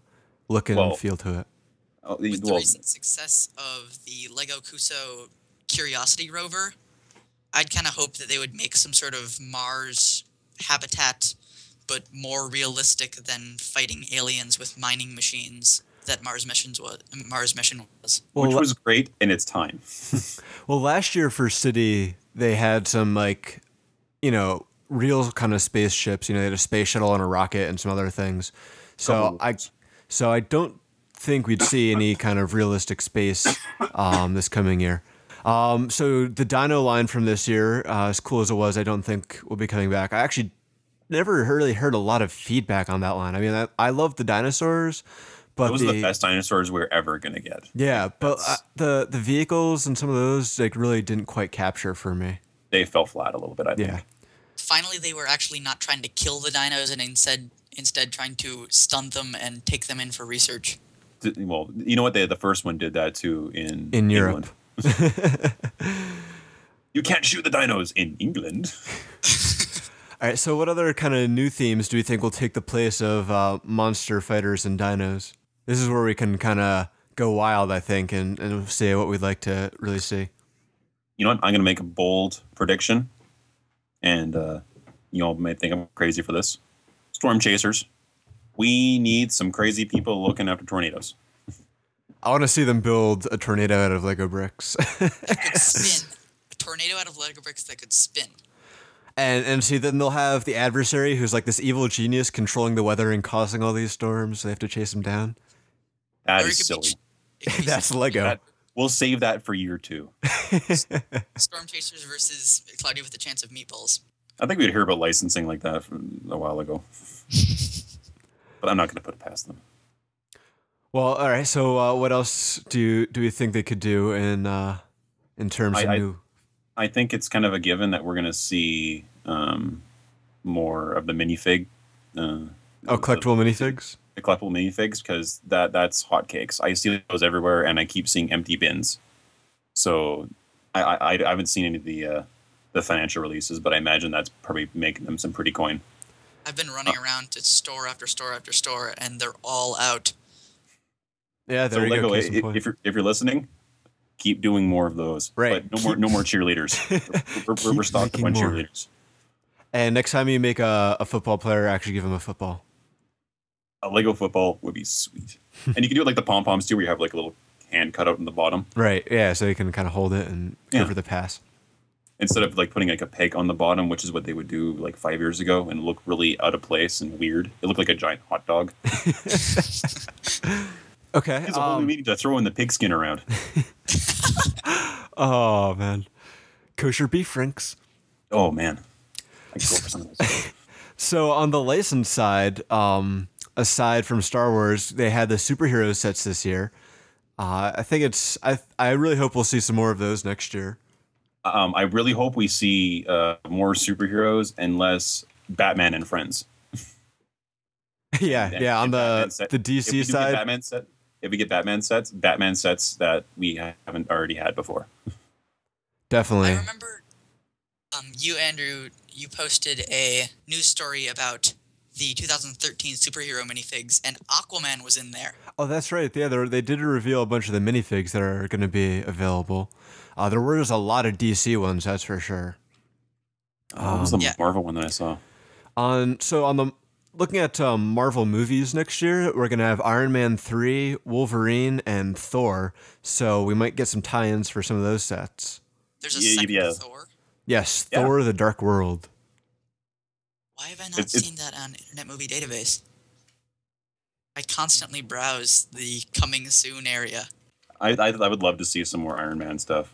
look and Well, feel to it. Oh, the, With the well, recent success of the Lego Cuusoo Curiosity rover, I'd kind of hope that they would make some sort of Mars habitat, but more realistic than fighting aliens with mining machines that Mars missions was. Mars mission was. Well, which was great in its time. well, last year for City, they had some like, you know, real kind of spaceships. You know, they had a space shuttle and a rocket and some other things. So Couple I, so I don't think we'd see any kind of realistic space um, this coming year. Um, so the Dino line from this year, uh, as cool as it was, I don't think will be coming back. I actually never really heard a lot of feedback on that line. I mean, I, I love the dinosaurs, but Those the, are the best dinosaurs we're ever gonna get. yeah, but uh, the the vehicles and some of those like really didn't quite capture for me. They fell flat a little bit. I think. Yeah. Finally, they were actually not trying to kill the dinos and instead instead trying to stun them and take them in for research. Well, you know what? They, the first one did that too in In England. Europe. You can't shoot the dinos in England. All right. So, what other kind of new themes do we think will take the place of uh, monster fighters and dinos? This is where we can kind of go wild, I think, and, and say what we'd like to really see. You know what? I'm gonna make a bold prediction, and uh, you all may think I'm crazy for this. Storm chasers. We need some crazy people looking after tornadoes. I want to see them build a tornado out of Lego bricks, That could spin. A tornado out of Lego bricks that could spin. and and see then they'll have the adversary who's like this evil genius controlling the weather and causing all these storms. They have to chase him down. That Or it is could be silly. ch- it could be That's Lego. That- we'll save that for year two. Storm Chasers versus Cloudy with a Chance of Meatballs. I think we'd hear about licensing like that from a while ago, but I'm not gonna put it past them. Well, all right. So, uh, what else do you, do we think they could do in uh, in terms I- of I- new? I think it's kind of a given that we're going to see um, more of the minifig. Uh, Oh, collectible minifigs. The collectible minifigs because that that's hotcakes. I see those everywhere, and I keep seeing empty bins. So I I, I haven't seen any of the uh, the financial releases, but I imagine that's probably making them some pretty coin. I've been running Uh. around to store after store after store, and they're all out. Yeah, there so you Lego, go. Case in if you're if you're listening, keep doing more of those. Right. But no more no more cheerleaders. we're, we're, we're stocked on more. cheerleaders. and next time you make a, a football player, actually give him a football. A Lego football would be sweet, and you can do it like the pom poms too, where you have like a little hand cut out in the bottom Right. Yeah. So you can kind of hold it and go Yeah. for the pass. instead of like putting like a peg on the bottom, which is what they would do like five years ago, and look really out of place and weird. It looked like a giant hot dog. Okay. It's a whole new um, meaning to throw in the pigskin around. oh man, kosher beef rinks. Oh man, I could go for some of those. So on the license side, um, aside from Star Wars, they had the superhero sets this year. Uh, I think it's. I I really hope we'll see some more of those next year. Um, I really hope we see uh, more superheroes and less Batman and Friends. yeah, And- yeah. On the set- the If we DC side, Batman set, if we get Batman sets, Batman sets that we haven't already had before. definitely. I remember um, you, Andrew, you posted a news story about the 2013 superhero minifigs, and Aquaman was in there. Oh, that's right. Yeah, they they did reveal a bunch of the minifigs that are going to be available. Uh, there was a lot of DC ones, that's for sure. Uh, what was the Yeah. Marvel one that I saw? On so on the looking at um, Marvel movies next year, we're gonna have Iron Man three, Wolverine, and Thor. So we might get some tie-ins for some of those sets. There's a Yeah, second yeah. Thor. Yes, Yeah. Thor: The Dark World. Why have I not It- it- seen that on Internet Movie Database? I constantly browse the coming soon area. I, I I would love to see some more Iron Man stuff.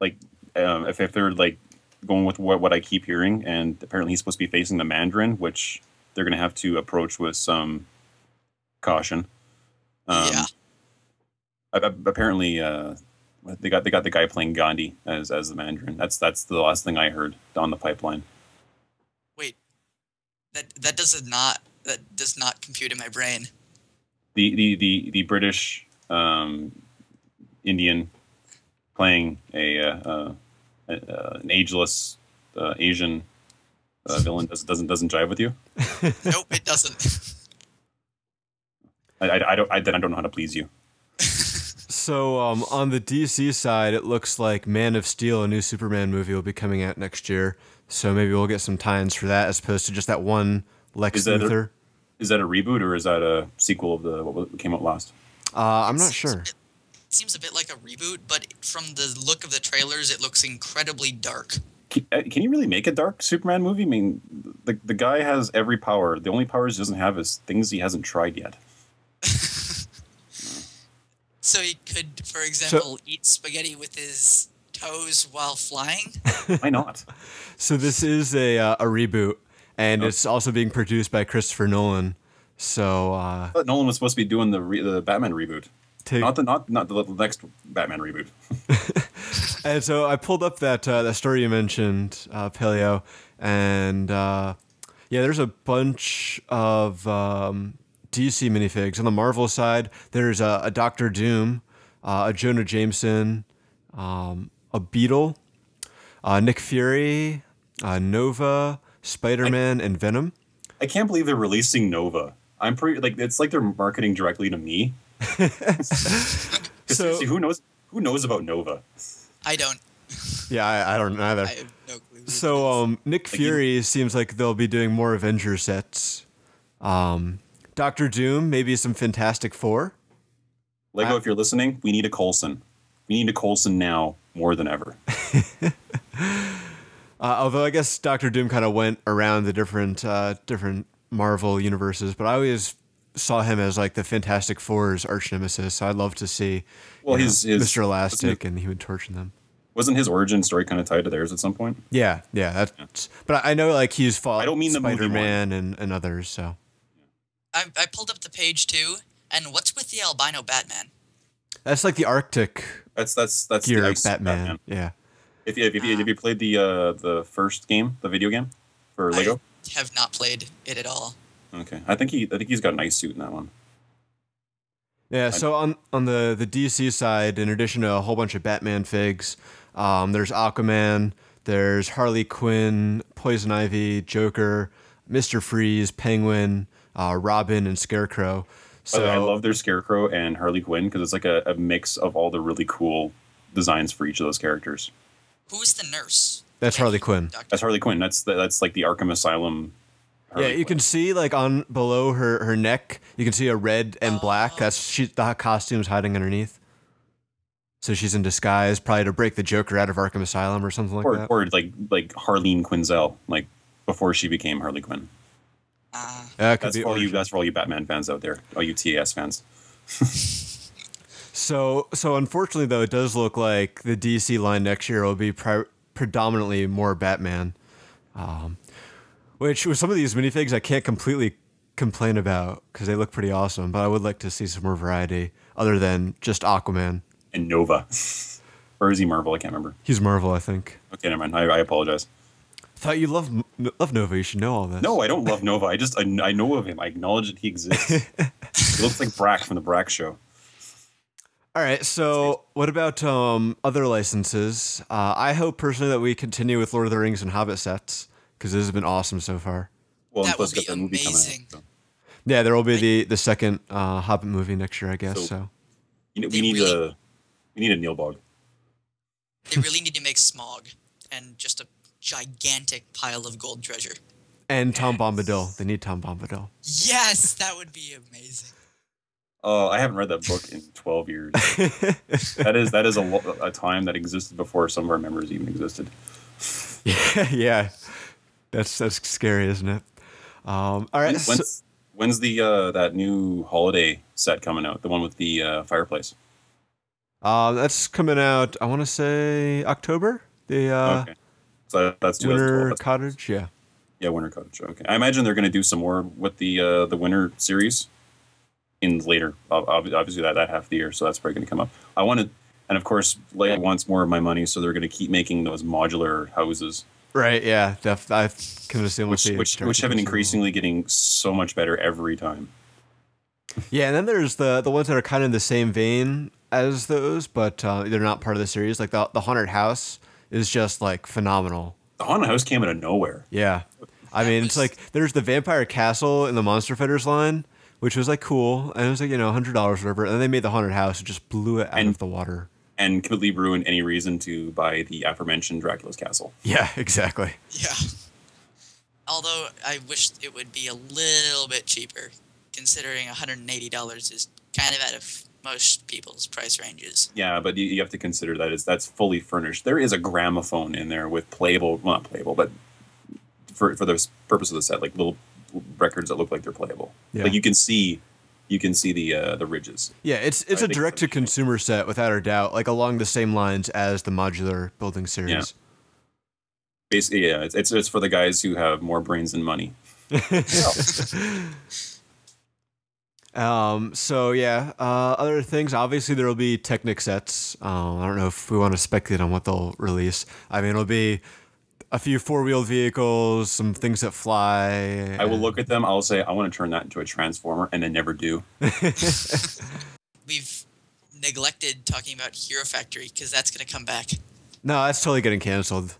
Like, um, if if they're like going with what what I keep hearing, and apparently he's supposed to be facing the Mandarin, which they're going to have to approach with some caution. Um, yeah. a- a- Apparently, uh, they got they got the guy playing Gandhi as as the Mandarin. That's that's the last thing I heard on the pipeline. That that does not that does not compute in my brain. The the the the British um, Indian playing a, uh, uh, uh, an ageless uh, Asian uh, villain does, doesn't doesn't jive with you. nope, it doesn't. I, I, I don't I, then I don't know how to please you. So um, on the DC side, it looks like Man of Steel, a new Superman movie, will be coming out next year. So maybe we'll get some tie-ins for that, as opposed to just that one Lex Is that a- Luthor. Is that a reboot or is that a sequel of the what came out last? Uh, I'm not sure. It seems a bit like a reboot, but from the look of the trailers, it looks incredibly dark. Can, uh, can you really make a dark Superman movie? I mean, the the guy has every power. The only powers he doesn't have is things he hasn't tried yet. So he could, for example, eat spaghetti with his toes while flying. Why not? So this is a uh, a reboot, and Oh. it's also being produced by Christopher Nolan. So uh, I thought Nolan was supposed to be doing the re- the Batman reboot, take not the not not the next Batman reboot. And so I pulled up that uh, that story you mentioned, uh, Paleo, and uh, yeah, there's a bunch of um, DC minifigs on the Marvel side. There's a, a Doctor Doom, uh, a Jonah Jameson, um, a Beetle, uh, Nick Fury, uh, Nova, Spider Man, and Venom. I can't believe they're releasing Nova. I'm pretty like it's like they're marketing directly to me. So- who knows who knows about Nova? I don't. Yeah, I, I don't either. I have no clue. So um, Nick Like you- Fury seems like they'll be doing more Avenger sets. Um, Doctor Doom, maybe some Fantastic Four. Lego, I- if you're listening, we need a Coulson. We need a Coulson now more than ever. Uh, although I guess Doctor Doom kind of went around the different uh, different Marvel universes, but I always saw him as like the Fantastic Four's arch nemesis. So I'd love to see Well, you know, his- his- Mr. Elastic and he would torture them. Wasn't his origin story kind of tied to theirs at some point? Yeah, yeah, that's. But I know like he's fought I don't mean the movie Spider Man and, and others. So I, I pulled up the page too, and what's with the albino Batman? that's like the Arctic That's that's that's gear the ice Batman. Yeah. If you, if you if you played the uh, the first game, the video game for Lego, I have not played it at all. okay, I think he I think he's got an ice suit in that one. Yeah, so on on the the DC side, in addition to a whole bunch of Batman figs, um, there's Aquaman, there's Harley Quinn, Poison Ivy, Joker, Mister Freeze, Penguin, uh, Robin, and Scarecrow. By So I love their Scarecrow and Harley Quinn because it's like a, a mix of all the really cool designs for each of those characters. Who's the nurse? that's Harley Quinn. Doctor. That's Harley Quinn. That's the, that's like the Arkham Asylum. Harley yeah, you Quinn. can see like on below her her neck, you can see a red and oh. black. Oh. That's she the costume's hiding underneath. So she's in disguise, probably to break the Joker out of Arkham Asylum or something like or, that. or like like Harleen Quinzel, like before she became Harley Quinn. Uh, That could That's be for all you. That's for all you Batman fans out there. All you TAS fans. So, so unfortunately, though, it does look like the DC line next year will be pri- predominantly more Batman. Um, which with some of these minifigs, I can't completely complain about because they look pretty awesome. But I would like to see some more variety other than just Aquaman. And Nova, or is he Marvel? I can't remember. He's Marvel, I think. Okay, never mind. I, I apologize. Thought you love love Nova. You should know all this. No, I don't love Nova. I just I, I know of him. I acknowledge that he exists. he looks like Brak from the Brak Show. All right. So, what about um, other licenses? Uh, I hope personally that we continue with Lord of the Rings and Hobbit sets because this has been awesome so far. Well, That plus would got be the movie coming out, amazing. so. Yeah, there will be the the second uh, Hobbit movie next year, I guess. So- So, You know, we need really- a we need a Neil Bog. they really need to make Smaug and just a gigantic pile of gold treasure. and Tom Bombadil. They need Tom Bombadil. Yes, that would be amazing. Oh, I haven't read that book in twelve years. that is that is a, a time that existed before some of our members even existed. yeah, yeah, that's that's scary, isn't it? Um, all right. When- so- when's when's the uh, that new holiday set coming out? The one with the uh, fireplace. uh, that's coming out. I want to say October. The uh, okay, so that's 2012. Winter That's- Cottage. Yeah. Yeah, Winter Cottage. Okay, I imagine they're going to do some more with the uh, the Winter series in later. ob- ob- Obviously, that that half of the year, so that's probably going to come up. I wanted, and of course, Leia wants more of my money, so they're going to keep making those modular houses. Right. Yeah. Def- I can assume which which which have been increasingly getting so much better every time. Yeah, and then there's the the ones that are kind of in the same vein as those, but uh, they're not part of the series. Like the the haunted house is just like phenomenal. The haunted house came out of nowhere. Yeah, I mean it's like there's the vampire castle in the monster fighters line, which was like cool, and it was like you know hundred dollars whatever. And then they made the haunted house, and just blew it out And- of the water. and completely ruined any reason to buy the aforementioned Dracula's castle. Yeah, exactly. Yeah. Although I wish it would be a little bit cheaper, considering $180 is kind of out of most people's price ranges. Yeah, but you, you have to consider that is that's fully furnished. There is a gramophone in there with playable, well, not playable, but for for the s- purpose of the set, like little records that look like they're playable. Yeah. Like you can see, you can see the uh, the ridges. Yeah, it's it's I a direct to consumer set without a doubt, like along the same lines as the modular building series. Basically, yeah, it's, it's it's for the guys who have more brains than money. Um, so yeah, uh, other things. Obviously, there will be Technic sets. Um, I don't know if we want to speculate on what they'll release. I mean, it'll be a few four-wheeled vehicles, some things that fly. I will look at them. I'll say I want to turn that into a transformer, and then never do. We've neglected talking about Hero Factory because that's going to come back. No, that's totally getting canceled.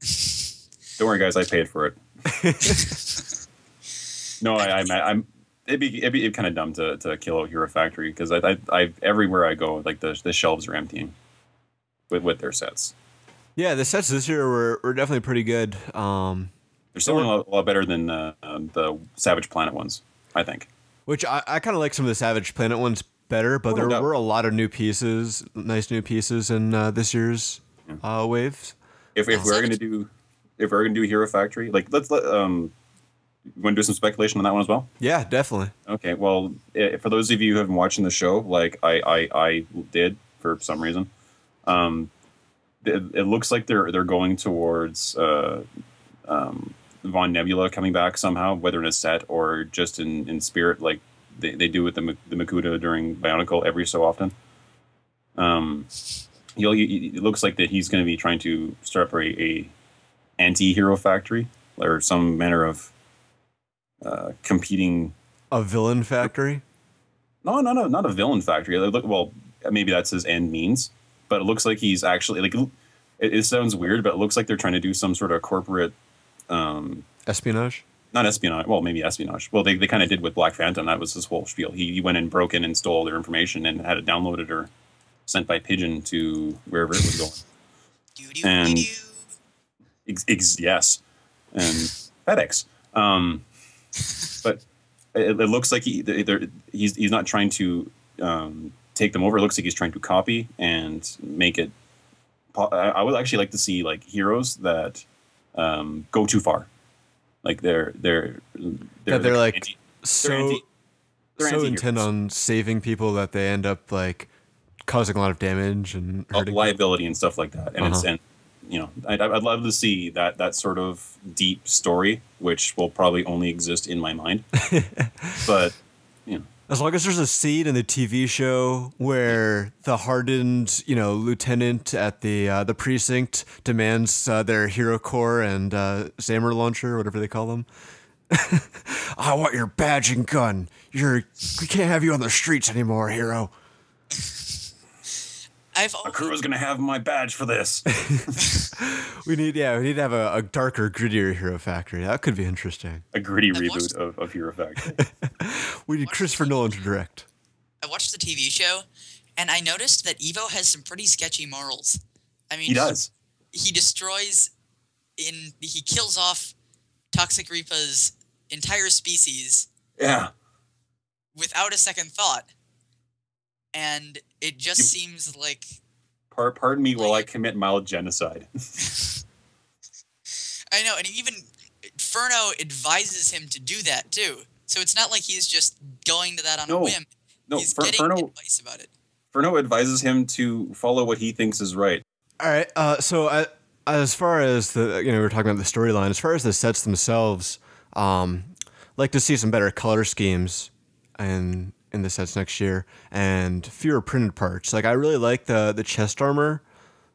Don't worry, guys. I paid for it. no, I, I'm, I'm. It'd be it'd be kind of dumb to, to kill a Hero Factory because I, I I everywhere I go like the the shelves are emptying with with their sets. Yeah, the sets this year were, were definitely pretty good. Um, They're selling a lot, a lot better than uh, the Savage Planet ones. I think. which I, I kind of like some of the Savage Planet ones better, but Oh, there were a lot of new pieces, nice new pieces in uh, this year's uh, waves. If if Oh, we're gonna do if we're gonna do Hero Factory, like let's let um. You want to do some speculation on that one as well? Yeah, definitely. Okay, well, i for those of you who have been watching the show, like I, I, I did for some reason, um, it, it looks like they're they're going towards uh, um, Von Nebula coming back somehow, whether in a set or just in, in spirit, like they, they do with the the Makuta during Bionicle every so often. Um, he'll, he, it looks like that he's going to be trying to start up a, a anti-hero factory or some manner of uh, competing A villain factory. no, no, no, not a villain factory. Look- Well, maybe that's his end means, but it looks like he's actually like. It, it sounds weird, but it looks like they're trying to do some sort of corporate, um, Espionage. not espionage. Well, maybe espionage. Well, they, they kind of did with Black Phantom. That was his whole spiel. He, he went and broke in and stole all their information and had it downloaded or sent by pigeon to wherever it was going. And- Ex- ex- yes, and FedEx. Um, but it, it looks like he he's he's not trying to um, take them over. It looks like he's trying to copy and make it. I would actually like to see like heroes that um, go too far, like they're they're Yeah, they're like anti- so anti- they're so intent on saving people that they end up like causing a lot of damage and hurting. liability and stuff like that. And it's Uh-huh. and you know I'd, I'd love to see that that sort of deep story, which will probably only exist in my mind. but you know, As long as there's a scene in the TV show where the hardened, you know, lieutenant at the uh, the precinct demands uh, their hero core and uh, Zamor launcher, whatever they call them. I want your badge and gun. You're we can't have you on the streets anymore, hero. I've a always, crew is gonna have my badge for this. We need yeah, we need to have a, a darker, grittier hero factory. That could be interesting. a gritty I've reboot watched- of, of Hero Factory. We need Christopher Nolan to direct. I watched the TV show, and I noticed that Evo has some pretty sketchy morals. I mean, he does. He destroys, in he kills off Toxic Reapa's entire species Yeah. without a second thought, and it just You- seems like Par- pardon me while I commit mild genocide. I know, and even Furno advises him to do that too. So it's not like he's just going to that on a No. whim. No, he's Fer- getting Furno, advice about it. Furno advises him to follow what he thinks is right. All right. Uh, so uh, as far as the you know we are talking about the storyline, as far as the sets themselves, um, like to see some better color schemes and in the sets next year and fewer printed parts. Like I really like the the chest armor,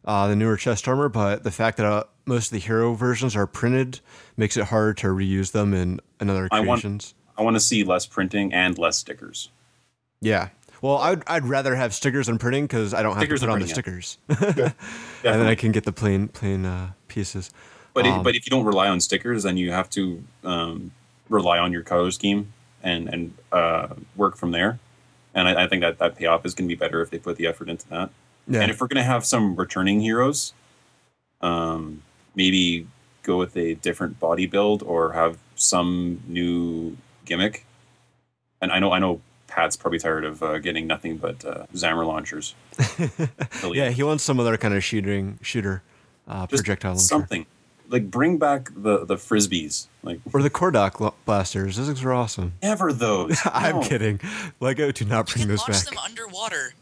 uh, the newer chest armor, but the fact that uh, most of the hero versions are printed makes it hard to reuse them in, in other I want- creations. I want to see less printing and less stickers. yeah. Well, I'd, I'd rather have stickers than printing because I don't have Stickers to put on the stickers, and then I can get the plain plain uh, pieces. But Um, it, but if you don't rely on stickers, then you have to um, rely on your color scheme and and uh, work from there. And I, I think that that payoff is going to be better if they put the effort into that. Yeah. And if we're going to have some returning heroes, um, maybe go with a different body build or have some new gimmick. And I know I know Pat's probably tired of uh, getting nothing but uh, Zamor launchers. Yeah, he wants some other kind of shooting shooter uh, projectile launcher. something like bring back the the frisbees. Like or the Cordak lo- blasters. Those things are awesome. never those. I'm No. kidding. Lego, do not You bring can those launch back. them underwater.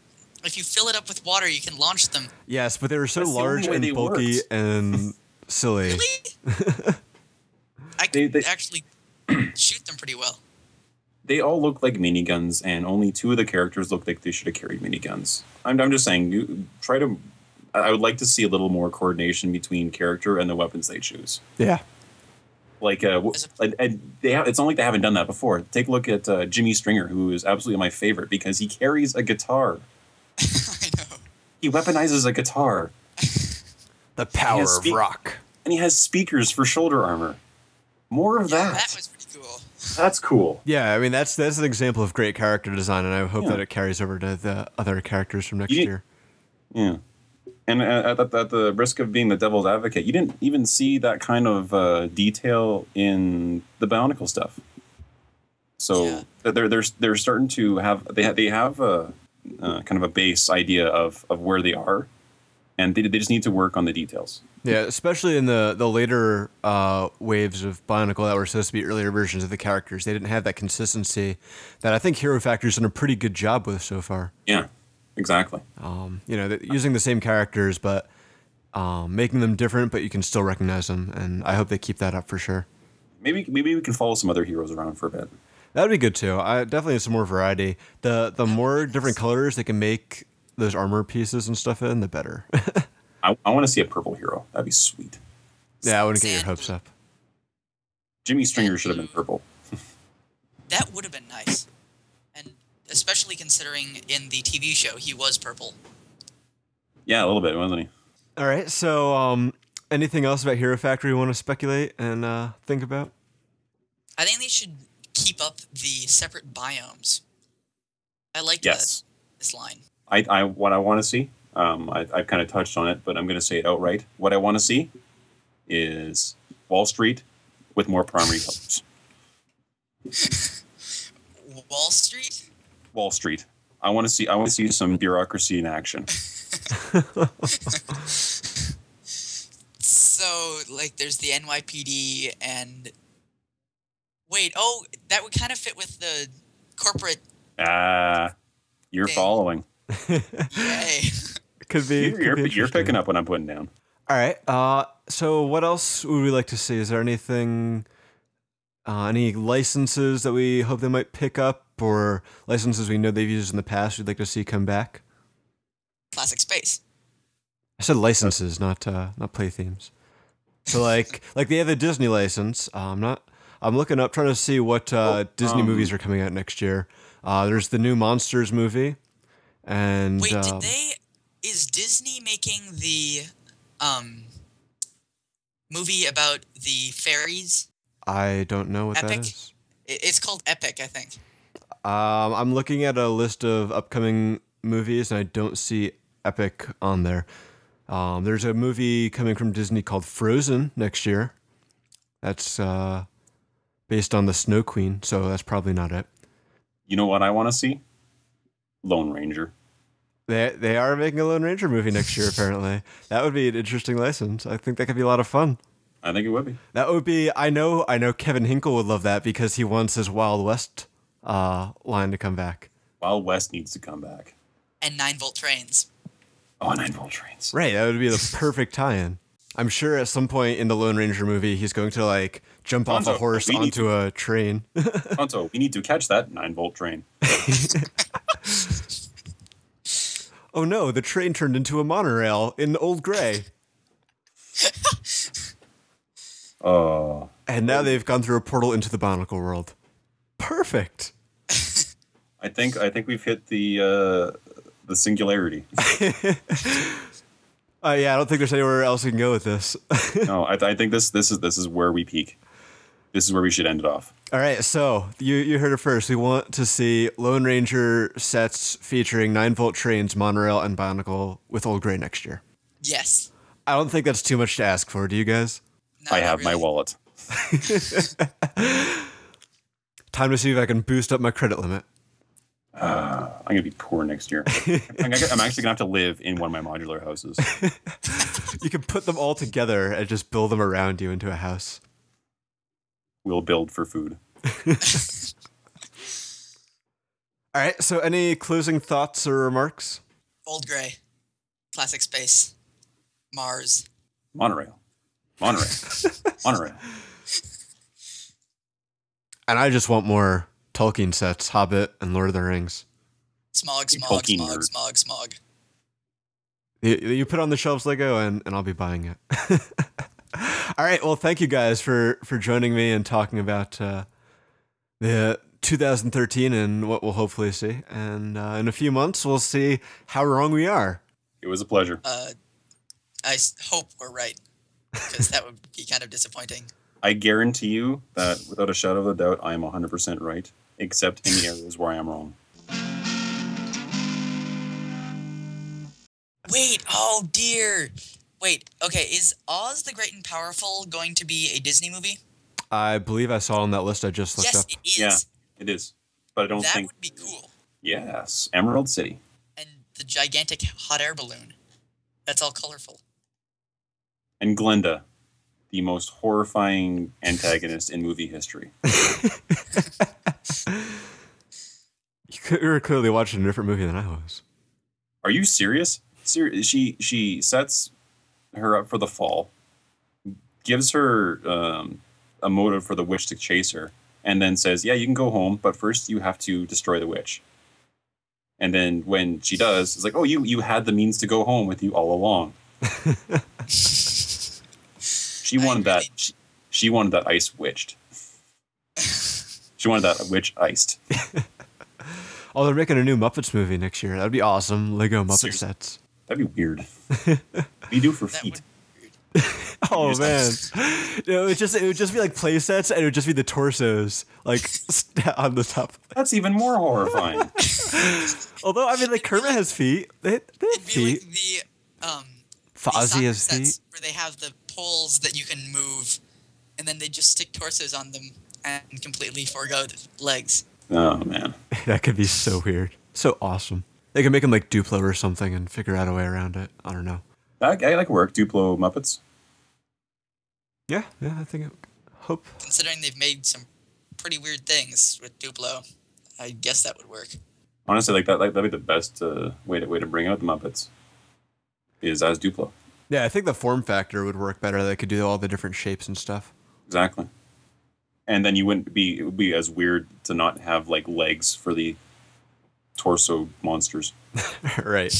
If you fill it up with water, you can launch them. Yes, but they were so That's the only large way and bulky worked. and silly. Really? I They- could they- actually shoot them pretty well. They all look like miniguns, and only two of the characters look like they should have carried miniguns. I'm, I'm just saying, you try to. I I would like to see a little more coordination between character and the weapons they choose. Yeah. Like, uh, and, and they have, it's not like they haven't done that before. Take a look at uh, Jimmy Stringer, who is absolutely my favorite because he carries a guitar. I know. He weaponizes a guitar, The power has of rock. and he has speakers for shoulder armor. More of Yeah, that. that was pretty cool. That's cool. Yeah, I mean that's that's an example of great character design, and I hope Yeah. that it carries over to the other characters from next You- year. Yeah. And at, at, at the risk of being the devil's advocate, you didn't even see that kind of uh, detail in the Bionicle stuff. So Yeah. they're they're they're starting to have they have, they have a uh, kind of a base idea of, of where they are, and they, they just need to work on the details. Yeah, especially in the the later uh, waves of Bionicle that were supposed to be earlier versions of the characters, they didn't have that consistency that I think Hero Factory's done a pretty good job with so far. Yeah, exactly. Um, you know, using the same characters but um, making them different, but you can still recognize them, and I hope they keep that up for sure. Maybe maybe we can follow some other heroes around for a bit. That would be good too. I definitely need some more variety. The the more different colors they can make those armor pieces and stuff in, the better. I, I want to see a purple hero. That'd be sweet. yeah, I wouldn't get your hopes up. Jimmy Stringer should have been purple. That would have been nice. And especially considering in the TV show he was purple. Yeah, a little bit, wasn't he? All right. So, um, anything else about Hero Factory you want to speculate and uh, think about? I think they should keep up the separate biomes. I like Yes. that this line. I, I what I want to see. Um, I, I've kind of touched on it, but I'm going to say it outright. What I want to see is Wall Street with more primary colors. Wall Street? Wall Street. I want to see. I want to see some bureaucracy in action. So, like, there's the NYPD and. Wait, oh, that would kind of fit with the corporate. Ah, you're Dang. following. Yay. Could be. You're, could you're, be you're picking up what I'm putting down. All right. Uh, so what else would we like to see? Is there anything, uh, any licenses that we hope they might pick up, or licenses we know they've used in the past we'd like to see come back? Classic Space. I said licenses, not uh, not play themes. So like like they have the Disney license. Uh, I'm not. I'm looking up trying to see what uh, Oh, Disney um, movies are coming out next year. Uh, there's the new Monsters movie, and Wait, um, did they. Is Disney making the. um movie about the fairies? I don't know what that Epic? is. I- It's called Epic, I think. Um, I'm looking at a list of upcoming movies, and I don't see Epic on there. Um, there's a movie coming from Disney called Frozen next year. That's uh, based on the Snow Queen, so that's probably not it. You know what I want to see? Lone Ranger. They they are making a Lone Ranger movie next year. Apparently, that would be an interesting license. I think that could be a lot of fun. I think it would be. That would be. I know. I know. Kevin Hinkle would love that because he wants his Wild West uh, line to come back. Wild West needs to come back. And 9 volt trains. Oh, nine volt trains. Right, that would be the perfect tie-in. I'm sure at some point in the Lone Ranger movie, he's going to like jump off a horse we need onto a train. Tonto, we need to catch that nine volt train. oh no, the train turned into a monorail in Old Gray. Oh, And now they've gone through a portal into the Bionicle world. Perfect. I think I think we've hit the uh, the singularity. Uh, yeah, I don't think there's anywhere else we can go with this. no, I, th- I think this this is this is where we peak. This is where we should end it off. All right, so you you heard it first. We want to see Lone Ranger sets featuring nine volt trains, monorail, and Bionicle with Old Gray next year. Yes. I don't think that's too much to ask for. Do you guys? No, I not have my wallet. Time to see if I can boost up my credit limit. Uh, I'm gonna be poor next year. I'm, I'm actually gonna have to live in one of my modular houses. You can put them all together and just build them around you into a house. We'll build for food. All right. So, any closing thoughts or remarks? Old Gray. Classic Space. Mars. Monorail, monorail, monorail. And I just want more Tolkien sets, Hobbit and Lord of the Rings. Smaug, You Smaug, Tolkien Smaug, nerd. Smaug, Smaug. You, you put on the shelves Lego, and, and I'll be buying it. All right. Well, thank you guys for for joining me and talking about uh, the 2013 and what we'll hopefully see. And uh, in a few months, we'll see how wrong we are. It was a pleasure. Uh, I s- hope we're right. Because that would be kind of disappointing. I guarantee you that without a shadow of a doubt, I am 100% right, except in the areas where I am wrong. Wait, oh dear. Wait, okay, is Oz the Great and Powerful going to be a Disney movie? I believe I saw on that list I just looked yes, up. it is. Yeah. It is, but I don't that think. That would be cool. Yes, Emerald City. And the gigantic hot air balloon. That's all colorful. And Glenda, the most horrifying antagonist in movie history. You were clearly watching a different movie than I was. Are you serious? Ser- she she sets her up for the fall, gives her um, a motive for the witch to chase her, and then says, "Yeah, you can go home, but first you have to destroy the witch." And then when she does, it's like, "Oh, you you had the means to go home with you all along." She I wanted that. She, she wanted that ice witched. She wanted that witch iced. Oh, they're making a new Muppets movie next year. That'd be awesome. Lego Muppet Seriously? sets. That'd be weird. what do you do for That feet? would Oh just- man, it would just it would just be like play sets, and it would just be the torsos like on the top. That's even more horrifying. Although I mean, like Kermit has feet. They, they have It'd be like feet. the um the Fozzie has feet. where they have the poles that you can move, and then they just stick torsos on them and completely forego the legs. oh man. That could be so weird, so awesome. They could make them like Duplo or something and figure out a way around it. I don't know. I, I like work. Duplo Muppets. Yeah, yeah, I think. It, hope. Considering they've made some pretty weird things with Duplo, I guess that would work. Honestly, like that, like that'd be the best uh, way to way to bring out the Muppets. Is as Duplo. Yeah, I think the form factor would work better. They could do all the different shapes and stuff. Exactly. And then you wouldn't be it would be as weird to not have like legs for the torso monsters. right.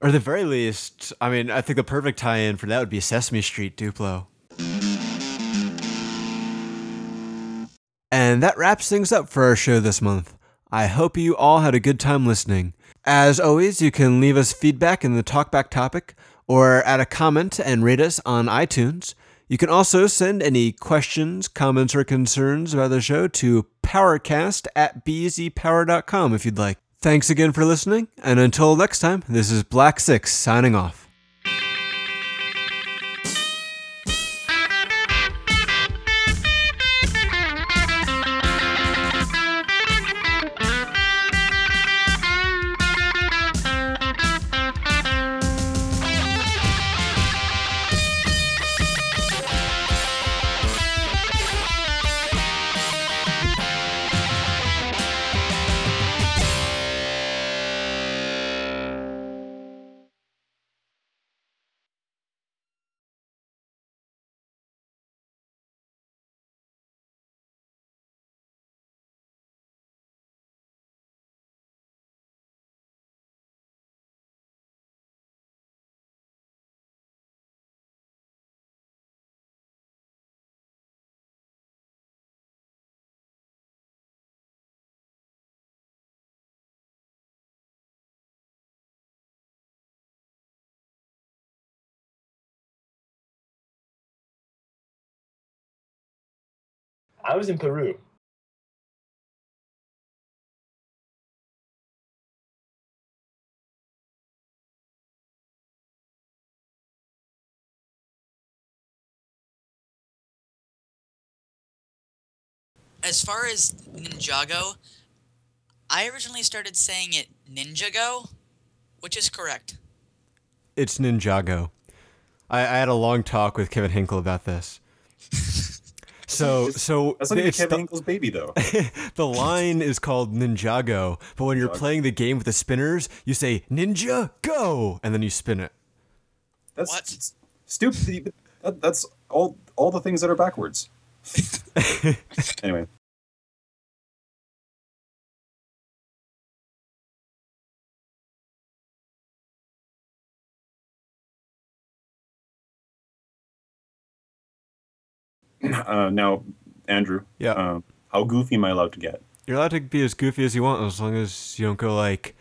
or at the very least, I mean, I think the perfect tie-in for that would be Sesame Street Duplo. And that wraps things up for our show this month. I hope you all had a good time listening. As always, you can leave us feedback in the talkback topic or add a comment and rate us on iTunes. You can also send any questions, comments, or concerns about the show to powercast at bzpower.com if you'd like. Thanks again for listening, and until next time, this is Black Six signing off. I was in Peru. As far as Ninjago, I originally started saying it Ninjago, which is correct. It's Ninjago. I, I had a long talk with Kevin Hinkle about this. So, so That's like it's Kevin the, Hinkle's baby, though. the line is called Ninjago, but when you're Ninjago. playing the game with the spinners, you say Ninja Go, and then you spin it. That's What? stupid. That, that's all. All the things that are backwards. anyway, uh, now, Andrew. Yeah. Um, how goofy am I allowed to get? You're allowed to be as goofy as you want as long as you don't go like